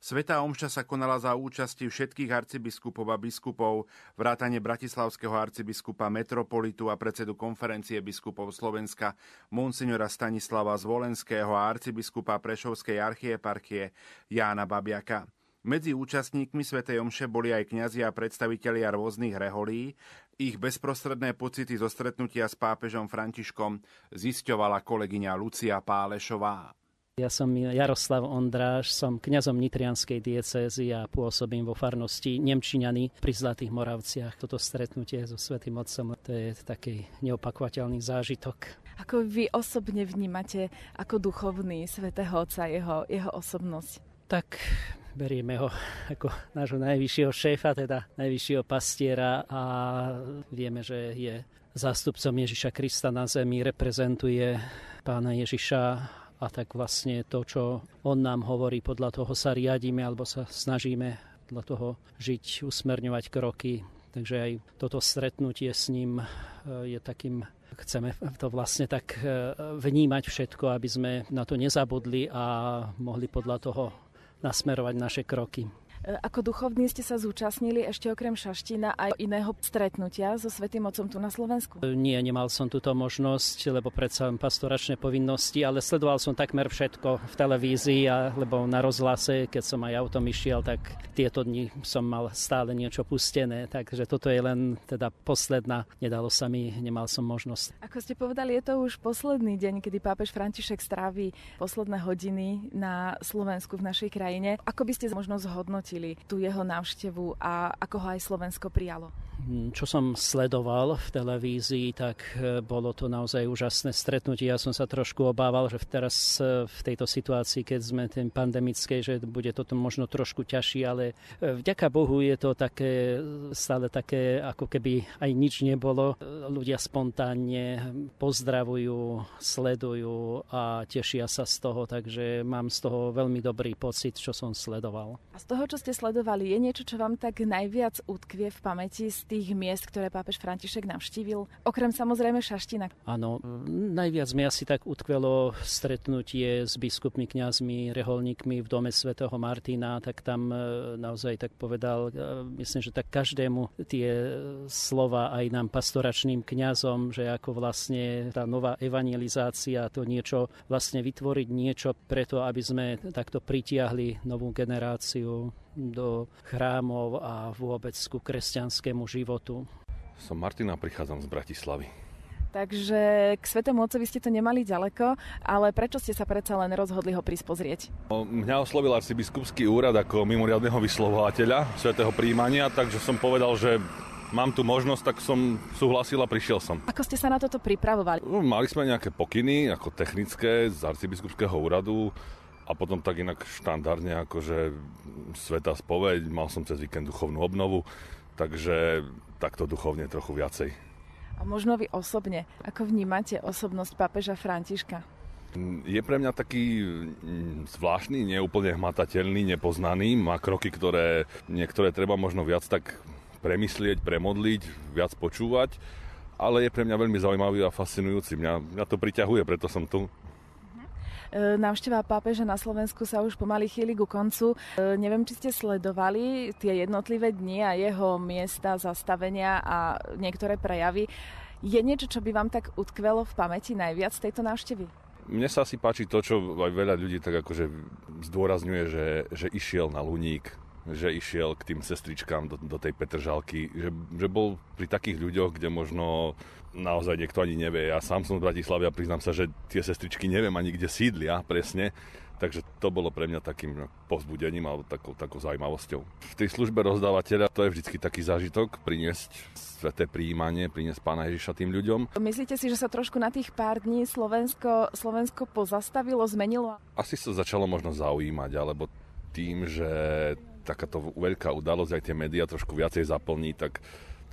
Svetá omša sa konala za účasti všetkých arcibiskupov a biskupov, vrátane bratislavského arcibiskupa Metropolitu a predsedu konferencie biskupov Slovenska monsignora Stanislava Zvolenského a arcibiskupa Prešovskej archieparchie Jána Babiaka. Medzi účastníkmi Svetej Omše boli aj kňazi a predstavitelia rôznych reholí. Ich bezprostredné pocity zo stretnutia s pápežom Františkom zisťovala kolegyňa Lucia Pálešová. Ja som Jaroslav Ondráš, som kňazom Nitrianskej diecézy a pôsobím vo farnosti Nemčiňany pri Zlatých Moravciach. Toto stretnutie so Svetým Otcom, to je taký neopakovateľný zážitok. Ako vy osobne vnímate ako duchovný Svetého Otca jeho, jeho osobnosť? Tak berieme ho ako nášho najvyššieho šéfa, teda najvyššieho pastiera a vieme, že je zástupcom Ježiša Krista na zemi, reprezentuje pána Ježiša a tak vlastne to, čo on nám hovorí, podľa toho sa riadíme alebo sa snažíme podľa toho žiť, usmerňovať kroky. Takže aj toto stretnutie s ním je takým chceme to vlastne tak vnímať všetko, aby sme na to nezabudli a mohli podľa toho nasmerovať naše kroky. Ako duchovní ste sa zúčastnili ešte okrem Šaština aj iného stretnutia so Svetým Otcom tu na Slovensku? Nie, nemal som túto možnosť, lebo predsa pastoračné povinnosti, ale sledoval som takmer všetko v televízii, alebo na rozhlase, keď som aj autom išiel, tak tieto dni som mal stále niečo pustené, takže toto je len teda posledná, nedalo sa mi, nemal som možnosť. Ako ste povedali, je to už posledný deň, kedy pápež František strávi posledné hodiny na Slovensku v našej krajine. Ako by ste možno zhodnotili hodnotili tú jeho návštevu a ako ho aj Slovensko prijalo? Čo som sledoval v televízii, tak e, bolo to naozaj úžasné stretnutie. Ja som sa trošku obával, že teraz e, v tejto situácii, keď sme ten pandemickej, že bude toto možno trošku ťažšie, ale e, vďaka Bohu je to také, stále také, ako keby aj nič nebolo. Ľudia spontánne pozdravujú, sledujú a tešia sa z toho, takže mám z toho veľmi dobrý pocit, čo som sledoval. A z toho, čo čo ste sledovali, je niečo, čo vám tak najviac utkvie v pamäti z tých miest, ktoré pápež František navštívil? Okrem samozrejme Šaština. Áno, najviac mi asi tak utkvelo stretnutie s biskupmi, kňazmi, reholníkmi v dome svätého Martina, tak tam e, naozaj tak povedal, e, myslím, že tak každému tie slova aj nám pastoračným kňazom, že ako vlastne tá nová evangelizácia, to niečo vlastne vytvoriť niečo preto, aby sme takto pritiahli novú generáciu do chrámov a vôbec ku kresťanskému životu. Som Martina, prichádzam z Bratislavy. Takže k Svetému Otcovi ste to nemali ďaleko, ale prečo ste sa predsa len rozhodli ho prísť pozrieť? Mňa oslovil arcibiskupský úrad ako mimoriadného vyslovovateľa Svetého príjmania, takže som povedal, že mám tu možnosť, tak som súhlasil a prišiel som. Ako ste sa na toto pripravovali? No, mali sme nejaké pokyny, ako technické, z arcibiskupského úradu a potom tak inak štandardne, akože sveta spoveď, mal som cez víkend duchovnú obnovu, takže takto duchovne trochu viacej. A možno vy osobne, ako vnímate osobnosť pápeža Františka? Je pre mňa taký mm, zvláštny, neúplne hmatateľný, nepoznaný. Má kroky, ktoré niektoré treba možno viac tak premyslieť, premodliť, viac počúvať, ale je pre mňa veľmi zaujímavý a fascinujúci. Mňa, mňa to priťahuje, preto som tu. E, návšteva pápeža na Slovensku sa už pomaly chýli ku koncu. E, neviem, či ste sledovali tie jednotlivé dni a jeho miesta, zastavenia a niektoré prejavy. Je niečo, čo by vám tak utkvelo v pamäti najviac tejto návštevy? Mne sa asi páči to, čo aj veľa ľudí tak akože zdôrazňuje, že, že išiel na Luník, že išiel k tým sestričkám do, do tej Petržalky, že, že bol pri takých ľuďoch, kde možno naozaj niekto ani nevie. Ja sám som z Bratislavy a priznám sa, že tie sestričky neviem ani kde sídlia presne, takže to bolo pre mňa takým no, pozbudením alebo takou, takou zaujímavosťou. V tej službe rozdávateľa to je vždycky taký zážitok priniesť sveté príjmanie, priniesť pána Ježiša tým ľuďom. Myslíte si, že sa trošku na tých pár dní Slovensko, Slovensko pozastavilo, zmenilo? Asi sa začalo možno zaujímať, alebo tým, že takáto veľká udalosť, aj tie médiá trošku viacej zaplní, tak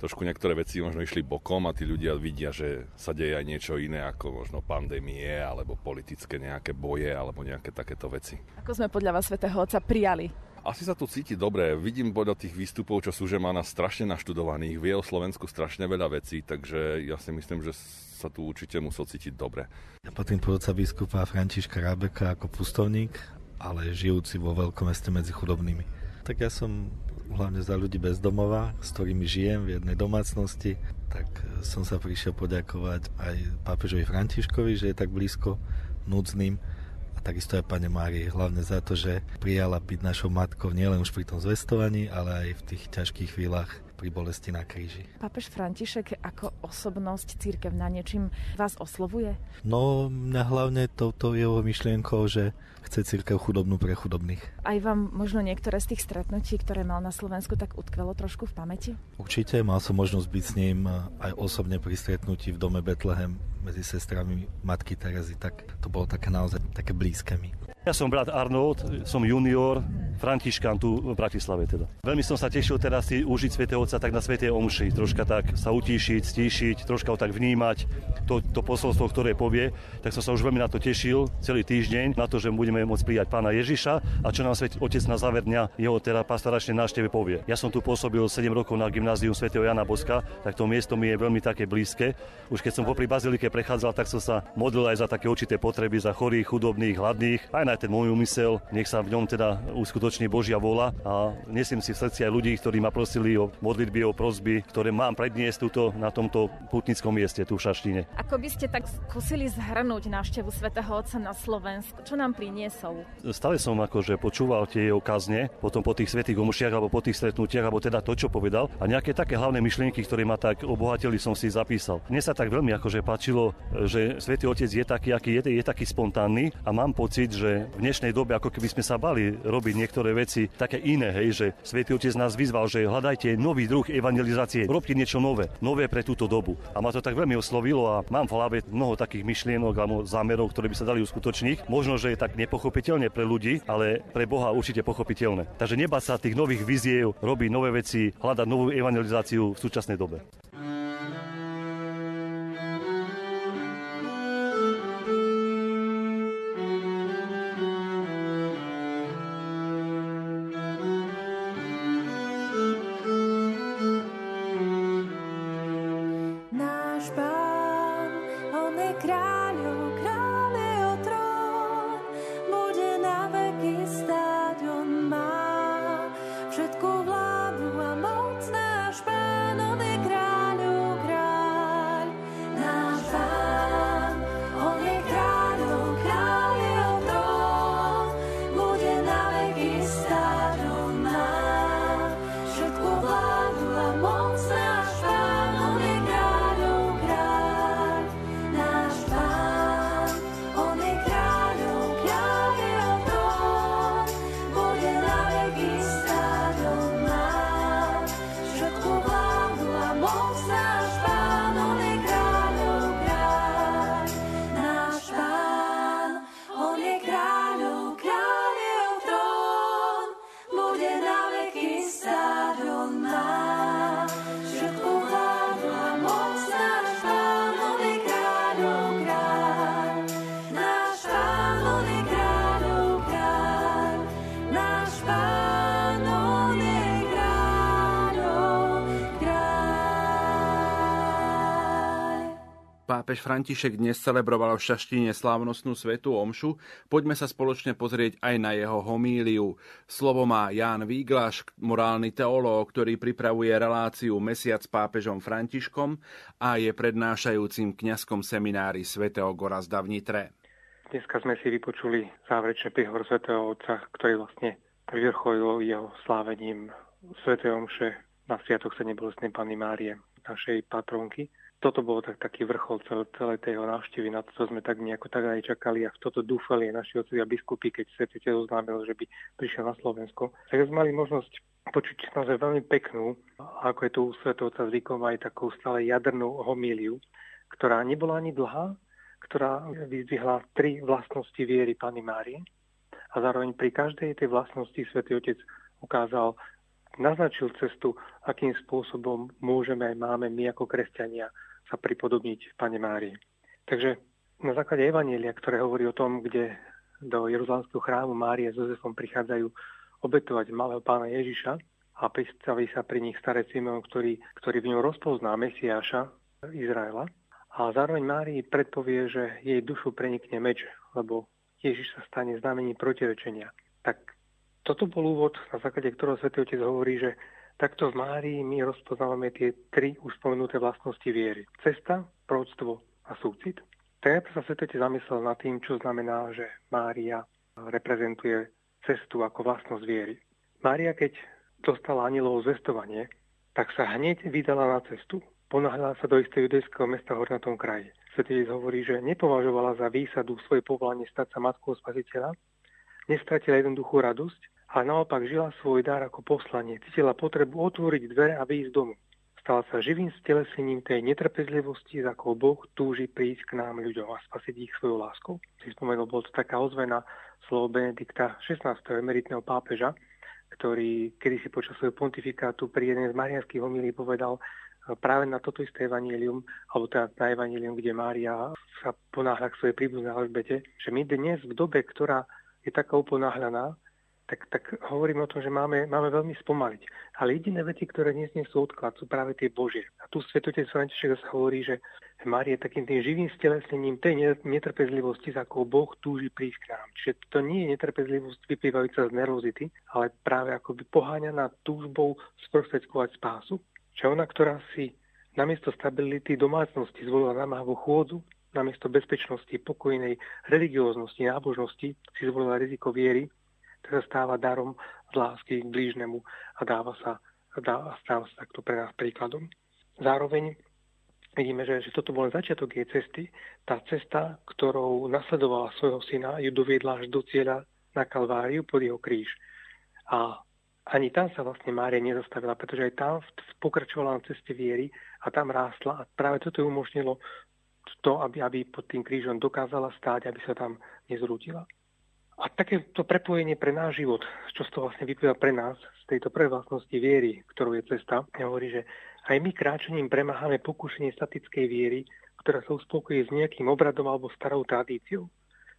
trošku niektoré veci možno išli bokom a tí ľudia vidia, že sa deje aj niečo iné ako možno pandémie alebo politické nejaké boje alebo nejaké takéto veci. Ako sme podľa vás Svetého Otca prijali? Asi sa tu cíti dobre. Vidím podľa tých výstupov, čo sú, že má na strašne naštudovaných, vie o Slovensku strašne veľa vecí, takže ja si myslím, že sa tu určite musel cítiť dobre. Ja patrím podľa biskupa Františka Rábeka ako pustovník, ale žijúci vo veľkom meste medzi chudobnými. Tak ja som hlavne za ľudí bez domova, s ktorými žijem v jednej domácnosti, tak e, som sa prišiel poďakovať aj pápežovi Františkovi, že je tak blízko núdznym. A takisto aj pane Márii, hlavne za to, že prijala byť našou matkou nielen už pri tom zvestovaní, ale aj v tých ťažkých chvíľach pri bolesti na kríži. Pápež František ako osobnosť církevná niečím vás oslovuje? No, mňa hlavne touto jeho myšlienkou, že chce církev chudobnú pre chudobných. Aj vám možno niektoré z tých stretnutí, ktoré mal na Slovensku, tak utkvelo trošku v pamäti? Určite, mal som možnosť byť s ním aj osobne pri stretnutí v dome Betlehem medzi sestrami matky Terezy, tak to bolo také naozaj také blízke mi. Ja som brat Arnold, som junior, Františkán tu v Bratislave teda. Veľmi som sa tešil teraz si užiť svätého Otca tak na Svetej Omši, troška tak sa utíšiť, stíšiť, troška ho tak vnímať, to, to posolstvo, ktoré povie, tak som sa už veľmi na to tešil celý týždeň, na to, že budeme môcť prijať pána Ježiša a čo nám Svetý Otec na záver dňa jeho teda pastoračnej návšteve povie. Ja som tu pôsobil 7 rokov na gymnáziu svätého Jana Boska, tak to miesto mi je veľmi také blízke. Už keď som popri bazilike prechádzal, tak som sa modlil aj za také určité potreby, za chorých, chudobných, hladných, aj na aj ten môj úmysel, nech sa v ňom teda uskutoční Božia vola a nesiem si v srdci aj ľudí, ktorí ma prosili o modlitby, o prosby, ktoré mám predniesť túto, na tomto putnickom mieste, tu v Šaštine. Ako by ste tak skúsili zhrnúť návštevu svätého Otca na Slovensku? Čo nám priniesol? Stále som akože počúval tie jeho kazne, potom po tých svetých omšiach alebo po tých stretnutiach, alebo teda to, čo povedal. A nejaké také hlavné myšlienky, ktoré ma tak obohatili, som si zapísal. Mne sa tak veľmi akože páčilo, že svätý Otec je taký, aký je, je taký spontánny a mám pocit, že v dnešnej dobe, ako keby sme sa bali robiť niektoré veci také iné, hej, že Svetý Otec nás vyzval, že hľadajte nový druh evangelizácie, robte niečo nové, nové pre túto dobu. A ma to tak veľmi oslovilo a mám v hlave mnoho takých myšlienok alebo zámerov, ktoré by sa dali uskutočniť. Možno, že je tak nepochopiteľne pre ľudí, ale pre Boha určite pochopiteľné. Takže nebať sa tých nových viziev, robiť nové veci, hľadať novú evangelizáciu v súčasnej dobe. Pápež František dnes celebroval v Šaštine slávnostnú svetú omšu. Poďme sa spoločne pozrieť aj na jeho homíliu. Slovo má Ján Víglaš, morálny teológ, ktorý pripravuje reláciu Mesiac s pápežom Františkom a je prednášajúcim kňazskom seminári svätého Gorazda v Nitre. Dneska sme si vypočuli záverečné príhovor svätého Otca, ktorý vlastne vyvrcholil jeho slávením svätej omše na Sviatok Sednebolestnej Panny Márie, našej patronky toto bolo tak, taký vrchol celé, celej tej návštevy, na to sme tak nejako tak aj čakali a v toto dúfali aj naši otcovia biskupy, keď svetiteľ oznámil, že by prišiel na Slovensko. Tak sme mali možnosť počuť naozaj veľmi peknú, ako je to u svetovca zvykom, aj takú stále jadrnú homíliu, ktorá nebola ani dlhá, ktorá vyzdvihla tri vlastnosti viery Pany Márie a zároveň pri každej tej vlastnosti svätý Otec ukázal, naznačil cestu, akým spôsobom môžeme aj máme my ako kresťania sa pripodobniť Pane Márii. Takže na základe Evanielia, ktoré hovorí o tom, kde do Jeruzalemského chrámu Márie s Jozefom prichádzajú obetovať malého pána Ježiša a predstaví sa pri nich starec Simeon, ktorý, ktorý v ňom rozpozná Mesiáša Izraela. A zároveň Márii predpovie, že jej dušu prenikne meč, lebo Ježiš sa stane znamením protirečenia. Tak toto bol úvod, na základe ktorého Sv. Otec hovorí, že takto v Márii my rozpoznávame tie tri už spomenuté vlastnosti viery. Cesta, proroctvo a súcit. Tak sa svetete zamyslel nad tým, čo znamená, že Mária reprezentuje cestu ako vlastnosť viery. Mária, keď dostala anielov zvestovanie, tak sa hneď vydala na cestu. Ponáhľala sa do istého judejského mesta v hornatom kraji. Svetec hovorí, že nepovažovala za výsadu svoje povolanie stať sa matkou spasiteľa, nestratila jednoduchú radosť, ale naopak žila svoj dar ako poslanie. Cítila potrebu otvoriť dvere a vyjsť domu. Stala sa živým stelesením tej netrpezlivosti, za akou Boh túži prísť k nám ľuďom a spasiť ich svojou láskou. Si spomenul, bol to taká ozvena slovo Benedikta 16. emeritného pápeža, ktorý kedy si počas svojho pontifikátu pri jeden z marianských homilí povedal e, práve na toto isté evanílium, alebo teda na evanílium, kde Mária sa ponáhľa k svojej príbuznej Alžbete, že my dnes v dobe, ktorá je taká uponáhľaná, tak, tak hovoríme o tom, že máme, máme veľmi spomaliť. Ale jediné veci, ktoré dnes nie sú odklad, sú práve tie Božie. A tu svetotec František sa hovorí, že Mária je takým tým živým stelesnením tej netrpezlivosti, za akou Boh túži prísť k nám. Čiže to nie je netrpezlivosť vyplývajúca z nervozity, ale práve akoby poháňaná túžbou sprostredkovať spásu. Čiže ona, ktorá si namiesto stability domácnosti zvolila namáhavú chôdzu, namiesto bezpečnosti, pokojnej religióznosti, nábožnosti si zvolila riziko viery, ktorá stáva darom z lásky k blížnemu a dáva sa, dáva, stáva sa takto pre nás príkladom. Zároveň vidíme, že, že toto bol začiatok jej cesty. Tá cesta, ktorou nasledovala svojho syna, ju doviedla až do cieľa na Kalváriu pod jeho kríž. A ani tam sa vlastne Mária nezastavila, pretože aj tam pokračovala na ceste viery a tam rástla a práve toto ju umožnilo to, aby, aby pod tým krížom dokázala stáť, aby sa tam nezrútila. A takéto prepojenie pre náš život, čo z toho vlastne vyplýva pre nás, z tejto prvej vlastnosti viery, ktorou je cesta, hovorí, že aj my kráčaním premáhame pokušenie statickej viery, ktorá sa uspokojí s nejakým obradom alebo starou tradíciou.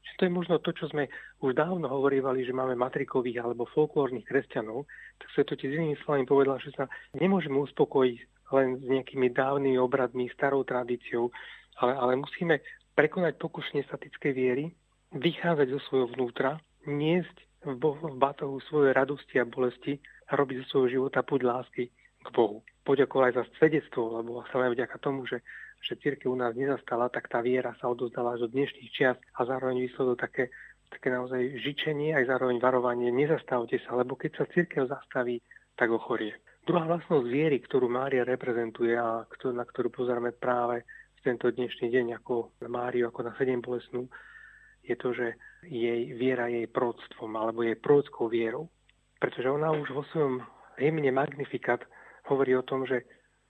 Čiže to je možno to, čo sme už dávno hovorívali, že máme matrikových alebo folklórnych kresťanov, tak sa to tiež inými slovami povedal, že sa nemôžeme uspokojiť len s nejakými dávnymi obradmi, starou tradíciou, ale, ale musíme prekonať pokušenie statickej viery vychádzať zo svojho vnútra, niesť v, v batohu svojej radosti a bolesti a robiť zo svojho života púť lásky k Bohu. Poďakoval aj za svedectvo, lebo sa aj vďaka tomu, že, že církev u nás nezastala, tak tá viera sa odozdala až do dnešných čias a zároveň vyslovil také, také naozaj žičenie, aj zároveň varovanie, nezastavte sa, lebo keď sa církev zastaví, tak ochorie. Druhá vlastnosť viery, ktorú Mária reprezentuje a na ktorú pozeráme práve v tento dnešný deň ako na Máriu, ako na sedem bolesnú, je to, že jej viera je jej próctvom alebo jej próckou vierou. Pretože ona už vo svojom hymne Magnificat hovorí o tom, že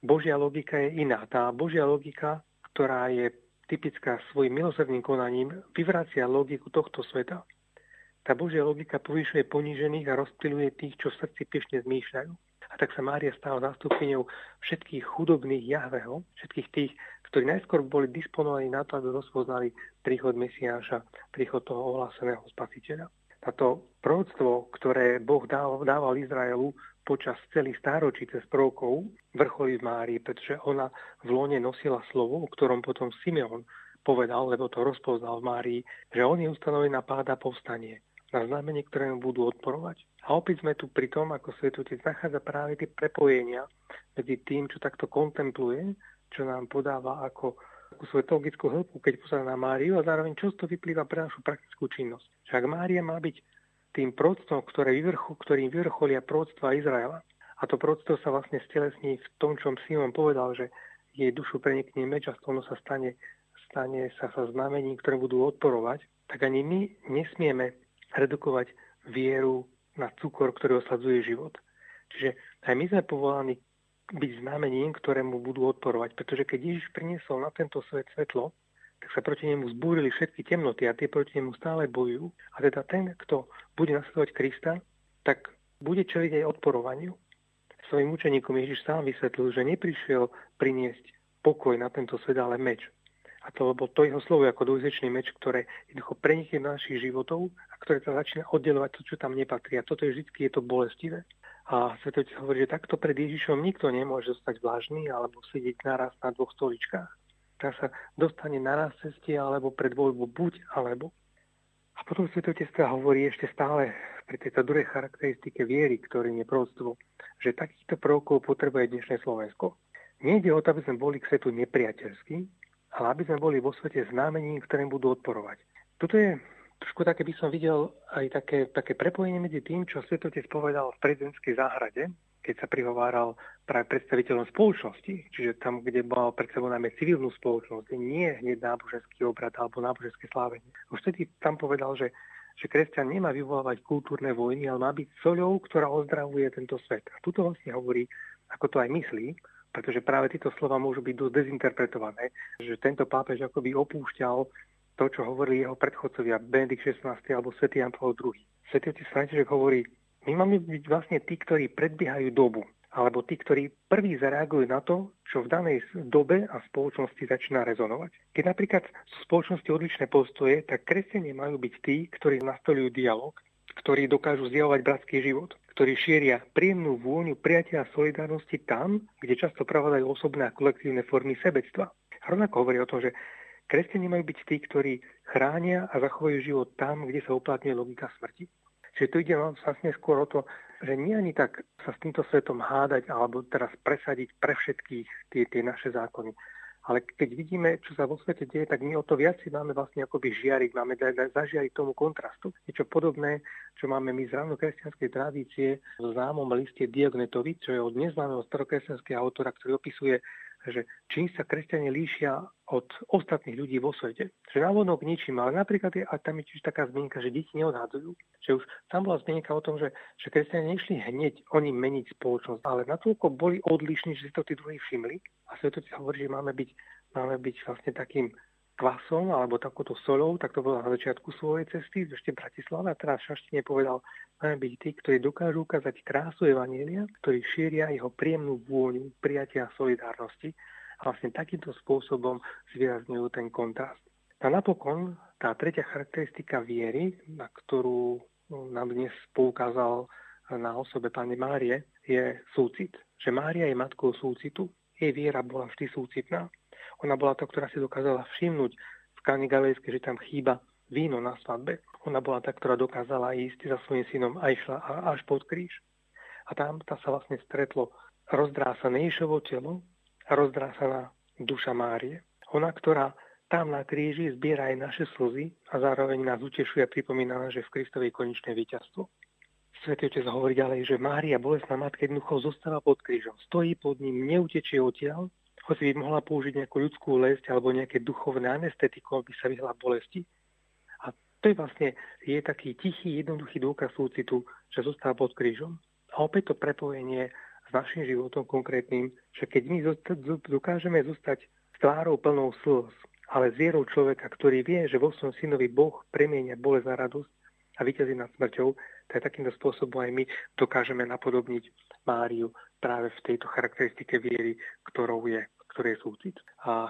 Božia logika je iná. Tá Božia logika, ktorá je typická svojim milosrdným konaním, vyvracia logiku tohto sveta. Tá Božia logika povyšuje ponížených a rozptiluje tých, čo v srdci piešne zmýšľajú. A tak sa Mária stala zástupkyňou všetkých chudobných Jahveho, všetkých tých, ktorí najskôr boli disponovaní na to, aby rozpoznali príchod Mesiáša, príchod toho ohláseného spasiteľa. Táto proroctvo, ktoré Boh dával, dával Izraelu počas celých stáročí cez prvkov, vrcholí v Márii, pretože ona v lone nosila slovo, o ktorom potom Simeon povedal, lebo to rozpoznal v Márii, že on je ustanovený na páda povstanie, na znamenie, ktorému budú odporovať. A opäť sme tu pri tom, ako Svetotec nachádza práve tie prepojenia medzi tým, čo takto kontempluje, čo nám podáva ako, ako svoju teologickú hĺbku, keď pozerá na Máriu a zároveň čo toho vyplýva pre našu praktickú činnosť. Však Mária má byť tým proroctvom, ktoré vyvrchu, ktorým vyvrcholia proroctva Izraela. A to proroctvo sa vlastne stelesní v tom, čo Simon povedal, že jej dušu prenikne meč a ono sa stane, stane sa sa znamením, ktoré budú odporovať, tak ani my nesmieme redukovať vieru na cukor, ktorý osadzuje život. Čiže aj my sme povolaní byť znamením, ktorému budú odporovať. Pretože keď Ježiš priniesol na tento svet svetlo, tak sa proti nemu zbúrili všetky temnoty a tie proti nemu stále bojujú. A teda ten, kto bude nasledovať Krista, tak bude čeliť aj odporovaniu. Svojim učeníkom Ježiš sám vysvetlil, že neprišiel priniesť pokoj na tento svet, ale meč. A to lebo to jeho slovo ako dvojzečný meč, ktoré jednoducho prenikne do našich životov a ktoré sa začína oddelovať to, čo tam nepatrí. A toto je vždy je to bolestivé. A Svetotec hovorí, že takto pred Ježišom nikto nemôže zostať vlážny alebo sedieť naraz na dvoch stoličkách. Tak sa dostane naraz ceste alebo pred voľbu buď alebo. A potom Svetotec hovorí ešte stále pri tejto druhej charakteristike viery, ktorým je prostvo, že takýchto prvkov potrebuje dnešné Slovensko. Nejde o to, aby sme boli k svetu nepriateľskí, ale aby sme boli vo svete známení, ktorým budú odporovať. Toto je trošku také, by som videl aj také, také prepojenie medzi tým, čo Svetotec povedal v prezidentskej záhrade, keď sa prihováral práve predstaviteľom spoločnosti, čiže tam, kde mal pred sebou najmä civilnú spoločnosť, nie hneď náboženský obrad alebo náboženské slávenie. Už vtedy tam povedal, že, že kresťan nemá vyvolávať kultúrne vojny, ale má byť soľou, ktorá ozdravuje tento svet. A tuto vlastne hovorí, ako to aj myslí, pretože práve tieto slova môžu byť dosť dezinterpretované, že tento pápež akoby opúšťal to, čo hovorili jeho predchodcovia, Benedikt XVI alebo svätý Jan Paul II. Svetý otec František hovorí, my máme byť vlastne tí, ktorí predbiehajú dobu, alebo tí, ktorí prví zareagujú na to, čo v danej dobe a spoločnosti začína rezonovať. Keď napríklad sú spoločnosti odlišné postoje, tak kresťania majú byť tí, ktorí nastolujú dialog, ktorí dokážu zjavovať bratský život ktorí šíria príjemnú vôňu priatia a solidárnosti tam, kde často pravadajú osobné a kolektívne formy sebectva. A rovnako hovorí o tom, že kresťania majú byť tí, ktorí chránia a zachovajú život tam, kde sa uplatňuje logika smrti. Čiže tu ide vlastne skôr o to, že nie ani tak sa s týmto svetom hádať alebo teraz presadiť pre všetkých tie, tie naše zákony, ale keď vidíme, čo sa vo svete deje, tak my o to viac si máme vlastne akoby žiariť, máme zažiariť tomu kontrastu. Niečo podobné, čo máme my z kresťanskej tradície v známom liste Diognetovi, čo je od neznámeho starokresťanského autora, ktorý opisuje že čím sa kresťania líšia od ostatných ľudí vo svete. Že návonok ničím, ale napríklad je, a tam je tiež taká zmienka, že deti neodhadzujú. Že už tam bola zmienka o tom, že, že kresťania nešli hneď oni meniť spoločnosť, ale natoľko boli odlišní, že si to tí druhí všimli. A Svetotec hovorí, že máme byť, máme byť vlastne takým kvasom alebo takouto solou, tak to bolo na začiatku svojej cesty, ešte v Bratislave a teraz Šaštine povedal, máme byť tí, ktorí dokážu ukázať krásu Evanielia, ktorí šíria jeho príjemnú vôňu, prijatia a solidárnosti a vlastne takýmto spôsobom zvýrazňujú ten kontrast. A napokon tá tretia charakteristika viery, na ktorú nám dnes poukázal na osobe Pani Márie, je súcit. Že Mária je matkou súcitu, jej viera bola vždy súcitná. Ona bola tá, ktorá si dokázala všimnúť v Káni Galejske, že tam chýba víno na svadbe. Ona bola tá, ktorá dokázala ísť za svojím synom a išla až pod kríž. a tam, tam sa vlastne stretlo rozdrásané Ježovo telo a rozdrásaná duša Márie. Ona, ktorá tam na kríži zbiera aj naše slzy a zároveň nás utešuje a pripomína, že v Kristovej konečné víťazstvo. Svetý Otec hovorí ďalej, že Mária, bolestná matka, jednoducho zostáva pod krížom. Stojí pod ním, neutečie odtiaľ, hoci by mohla použiť nejakú ľudskú lesť alebo nejaké duchovné anestetikum, aby sa vyhla bolesti. A to je vlastne je taký tichý, jednoduchý dôkaz súcitu, že zostáva pod krížom. A opäť to prepojenie s našim životom konkrétnym, že keď my dokážeme zostať s tvárou plnou slz, ale s vierou človeka, ktorý vie, že vo svojom synovi Boh premienia bolesť na radosť a vyťazí nad smrťou, tak takýmto spôsobom aj my dokážeme napodobniť Máriu práve v tejto charakteristike viery, ktorou je, ktorý je súcit. A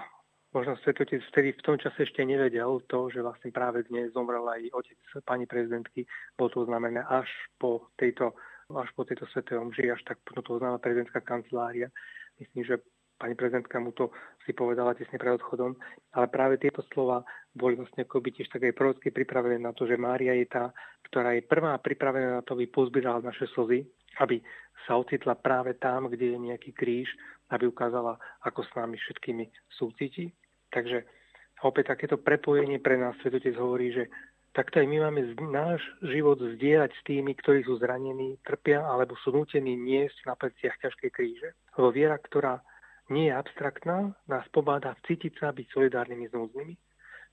možno Svetotec vtedy v tom čase ešte nevedel to, že vlastne práve dnes zomrel aj otec pani prezidentky. Bol to znamené až po tejto až po tejto svetej omži, až tak to oznáma prezidentská kancelária. Myslím, že pani prezidentka mu to si povedala tesne pred odchodom, ale práve tieto slova boli vlastne akoby tiež tak aj prorocky pripravené na to, že Mária je tá, ktorá je prvá pripravená na to, aby pozbierala naše slzy, aby sa ocitla práve tam, kde je nejaký kríž, aby ukázala, ako s nami všetkými súciti. Takže opäť takéto prepojenie pre nás Svetotec hovorí, že takto aj my máme náš život zdieľať s tými, ktorí sú zranení, trpia alebo sú nutení niesť na pleciach ťažké kríže. Lebo viera, ktorá nie je abstraktná, nás pobáda cítiť sa byť solidárnymi s núdznymi.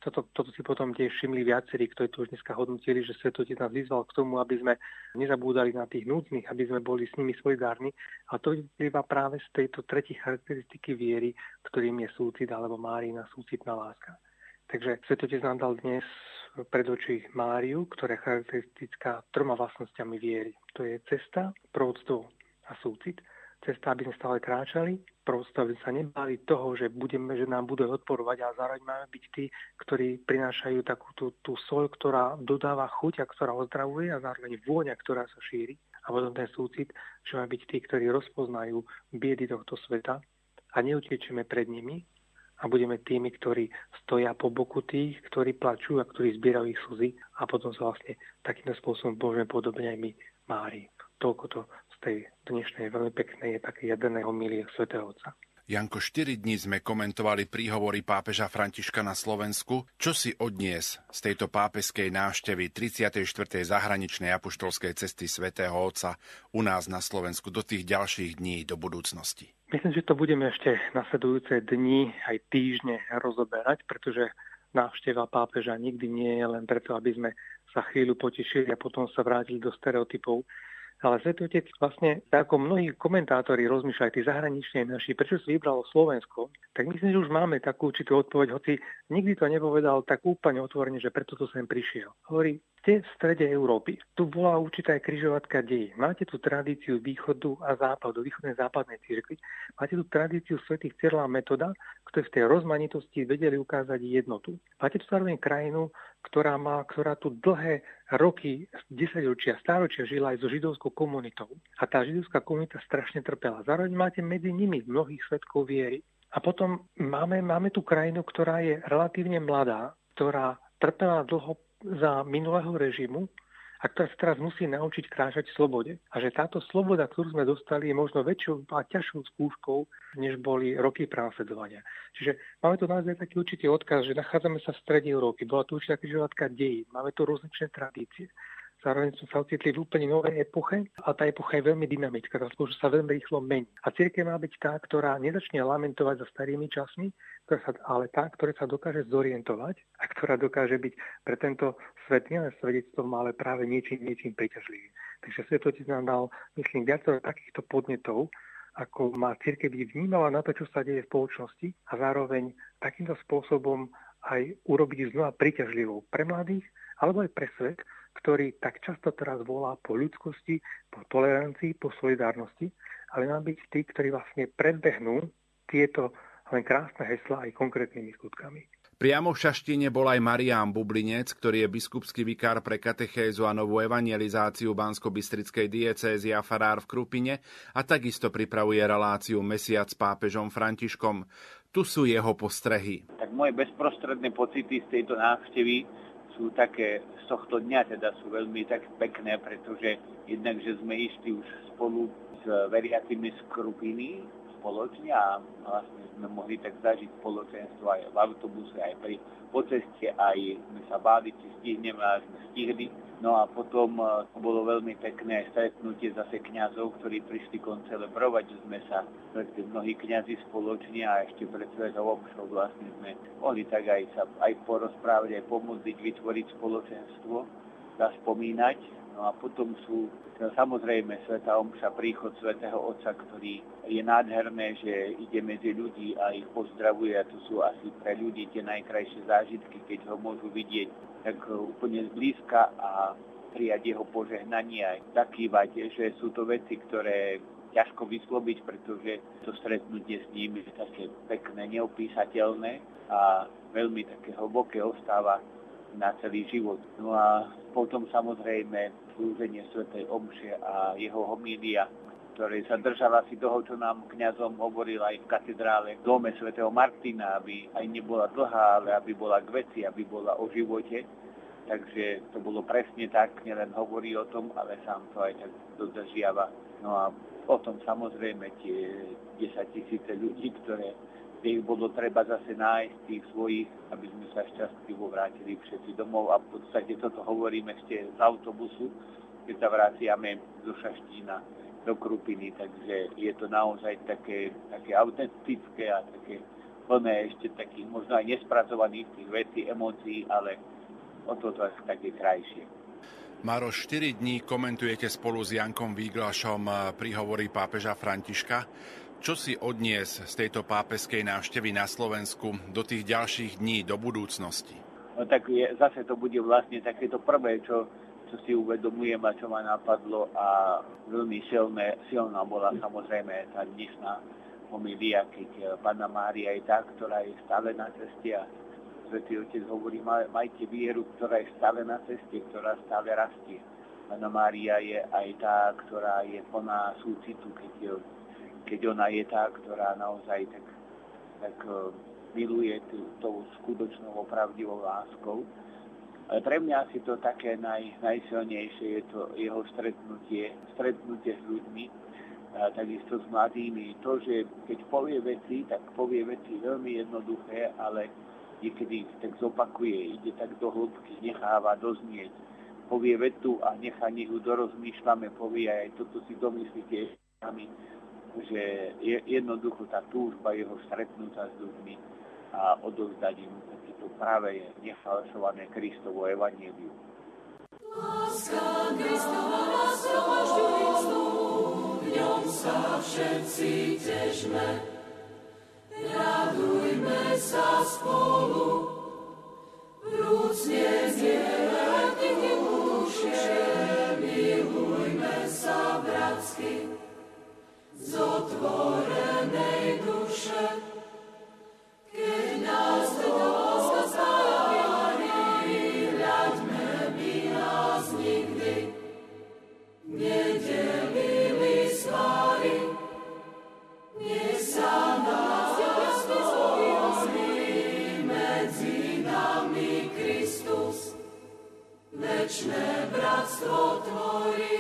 Toto, toto si potom tiež všimli viacerí, ktorí to už dneska hodnotili, že Svetotec nás vyzval k tomu, aby sme nezabúdali na tých núdznych, aby sme boli s nimi solidárni. A to vyplýva práve z tejto tretich charakteristiky viery, ktorým je súcit alebo Márina súcitná láska. Takže Svetotec nám dal dnes pred oči Máriu, ktorá je charakteristická troma vlastnosťami viery. To je cesta, prorodstvo a súcit cesta, aby sme stále kráčali, prosto aby sa nebali toho, že, budeme, že nám budú odporovať a zároveň máme byť tí, ktorí prinášajú takú tú, tú sol, ktorá dodáva chuť a ktorá ozdravuje a zároveň vôňa, ktorá sa šíri. A potom ten súcit, že máme byť tí, ktorí rozpoznajú biedy tohto sveta a neutiečeme pred nimi a budeme tými, ktorí stoja po boku tých, ktorí plačú a ktorí zbierajú ich slzy a potom sa vlastne takýmto spôsobom môžeme podobne aj my Mári. Toľko to tej dnešnej veľmi peknej je také jedného milie svätého Otca. Janko, 4 dní sme komentovali príhovory pápeža Františka na Slovensku. Čo si odnies z tejto pápeskej návštevy 34. zahraničnej apoštolskej cesty svätého Otca u nás na Slovensku do tých ďalších dní do budúcnosti? Myslím, že to budeme ešte nasledujúce dni aj týždne rozoberať, pretože návšteva pápeža nikdy nie je len preto, aby sme sa chvíľu potešili a potom sa vrátili do stereotypov ale Svetý Otec vlastne, ako mnohí komentátori rozmýšľajú, tí zahraniční naši, prečo si vybralo Slovensko, tak myslím, že už máme takú určitú odpoveď, hoci nikdy to nepovedal tak úplne otvorene, že preto to sem prišiel. Hovorí, ste v strede Európy. Tu bola určitá križovatka dejí. Máte tu tradíciu východu a západu, východnej západnej církvy. Máte tu tradíciu svätých Cyrila Metoda, ktoré v tej rozmanitosti vedeli ukázať jednotu. Máte tu zároveň krajinu, ktorá, má, ktorá tu dlhé roky, desaťročia, stáročia žila aj so židovskou komunitou. A tá židovská komunita strašne trpela. Zároveň máte medzi nimi mnohých svetkov viery. A potom máme, máme tu krajinu, ktorá je relatívne mladá, ktorá trpela dlho za minulého režimu a ktorá sa teraz musí naučiť kráčať v slobode. A že táto sloboda, ktorú sme dostali, je možno väčšou a ťažšou skúškou, než boli roky prenasledovania. Čiže máme tu naozaj taký určitý odkaz, že nachádzame sa v strede Európy. Bola tu určitá križovatka dejí, máme tu rozličné tradície. Zároveň sme sa ocitli v úplne novej epoche a tá epocha je veľmi dynamická, tá sa veľmi rýchlo mení. A církev má byť tá, ktorá nezačne lamentovať za starými časmi, sa, ale tá, ktorá sa dokáže zorientovať a ktorá dokáže byť pre tento svet nielen svedectvom, ale práve niečím, niečím priťažlivý. Takže Svetotec nám dal, myslím, viacero takýchto podnetov, ako má církev byť vnímala na to, čo sa deje v spoločnosti a zároveň takýmto spôsobom aj urobiť znova priťažlivou pre mladých alebo aj pre svet, ktorý tak často teraz volá po ľudskosti, po tolerancii, po solidárnosti, ale má byť tí, ktorí vlastne predbehnú tieto len krásne hesla aj konkrétnymi skutkami. Priamo v Šaštine bol aj Marián Bublinec, ktorý je biskupský vikár pre katechézu a novú evangelizáciu Bansko-Bystrickej diecézy a farár v Krupine a takisto pripravuje reláciu Mesiac s pápežom Františkom. Tu sú jeho postrehy. Tak moje bezprostredné pocity z tejto návštevy sú také z tohto dňa teda sú veľmi tak pekné, pretože jednak, že sme išli už spolu s veriacimi skrupiny spoločne a vlastne sme mohli tak zažiť spoločenstvo aj v autobuse, aj pri po ceste, aj sme sa báli, či stihneme a sme stihli. No a potom e, bolo veľmi pekné stretnutie zase kňazov, ktorí prišli koncelebrovať, sme sa stretli mnohí kňazi spoločne a ešte pred svetou obšou vlastne sme mohli tak aj sa aj porozprávať, aj pomôcť vytvoriť spoločenstvo, zaspomínať. No a potom sú samozrejme Sveta Omša, príchod Svetého Otca, ktorý je nádherné, že ide medzi ľudí a ich pozdravuje a to sú asi pre ľudí tie najkrajšie zážitky, keď ho môžu vidieť tak úplne zblízka a prijať jeho požehnanie aj takývať, že sú to veci, ktoré ťažko vyslobiť, pretože to stretnutie s ním je také pekné, neopísateľné a veľmi také hlboké ostáva na celý život. No a potom samozrejme slúženie Svetej Omše a jeho homília, ktoré sa držala si toho, čo nám kňazom hovoril aj v katedrále v dome svätého Martina, aby aj nebola dlhá, ale aby bola k veci, aby bola o živote. Takže to bolo presne tak, nielen hovorí o tom, ale sám to aj tak dodržiava. No a potom samozrejme tie 10 tisíce ľudí, ktoré ich bolo treba zase nájsť tých svojich, aby sme sa šťastlivo vrátili všetci domov a v podstate toto hovorím ešte z autobusu, keď sa vraciame zo Šaštína do Krupiny, takže je to naozaj také, také autentické a také plné ešte takých možno aj nespracovaných tých vecí, emócií, ale o toto až také krajšie. Maro, 4 dní komentujete spolu s Jankom Výglašom príhovory pápeža Františka. Čo si odnies z tejto pápeskej návštevy na Slovensku do tých ďalších dní, do budúcnosti? No tak je, zase to bude vlastne takéto prvé, čo, čo si uvedomujem a čo ma napadlo a veľmi silné, silná bola samozrejme tá dnešná homilia, keď Pána Mária je tá, ktorá je stále na ceste a Svetý Otec hovorí, majte vieru, ktorá je stále na ceste, ktorá stále rastie. Pána Mária je aj tá, ktorá je plná súcitu, keď je keď ona je tá, ktorá naozaj tak, tak e, miluje tou skutočnou opravdivou láskou. Pre mňa asi to také naj, najsilnejšie je to jeho stretnutie, stretnutie s ľuďmi, a takisto s mladými. To, že keď povie veci, tak povie veci veľmi jednoduché, ale niekedy tak zopakuje, ide tak do hĺbky, necháva doznieť. Povie vetu a nechá, nech ju dorozmýšľame, povie aj toto si domyslíte sami že je jednoducho tá túžba jeho stretnúť s ľuďmi a odovzdať im takéto práve nefalšované Kristovo evanílium. Láska Kristova nás ňom sa všetci težme, radujme sa spolu, vrúcne zdieľajte duše, milujme sa bratsky, z otvorenej duše, Sotore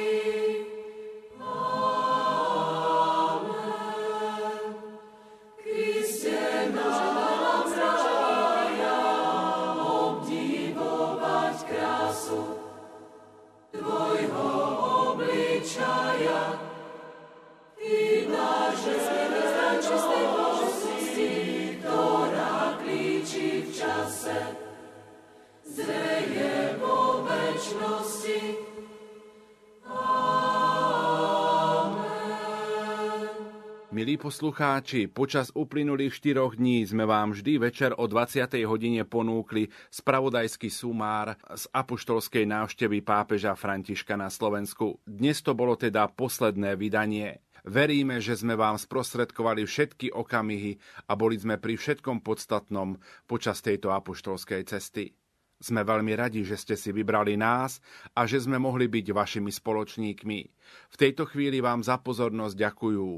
Milí poslucháči, počas uplynulých štyroch dní sme vám vždy večer o 20. hodine ponúkli spravodajský sumár z apoštolskej návštevy pápeža Františka na Slovensku. Dnes to bolo teda posledné vydanie. Veríme, že sme vám sprostredkovali všetky okamihy a boli sme pri všetkom podstatnom počas tejto apoštolskej cesty. Sme veľmi radi, že ste si vybrali nás a že sme mohli byť vašimi spoločníkmi. V tejto chvíli vám za pozornosť ďakujú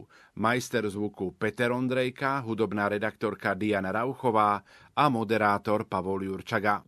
majster zvuku Peter Ondrejka, hudobná redaktorka Diana Rauchová a moderátor Pavol Jurčaga.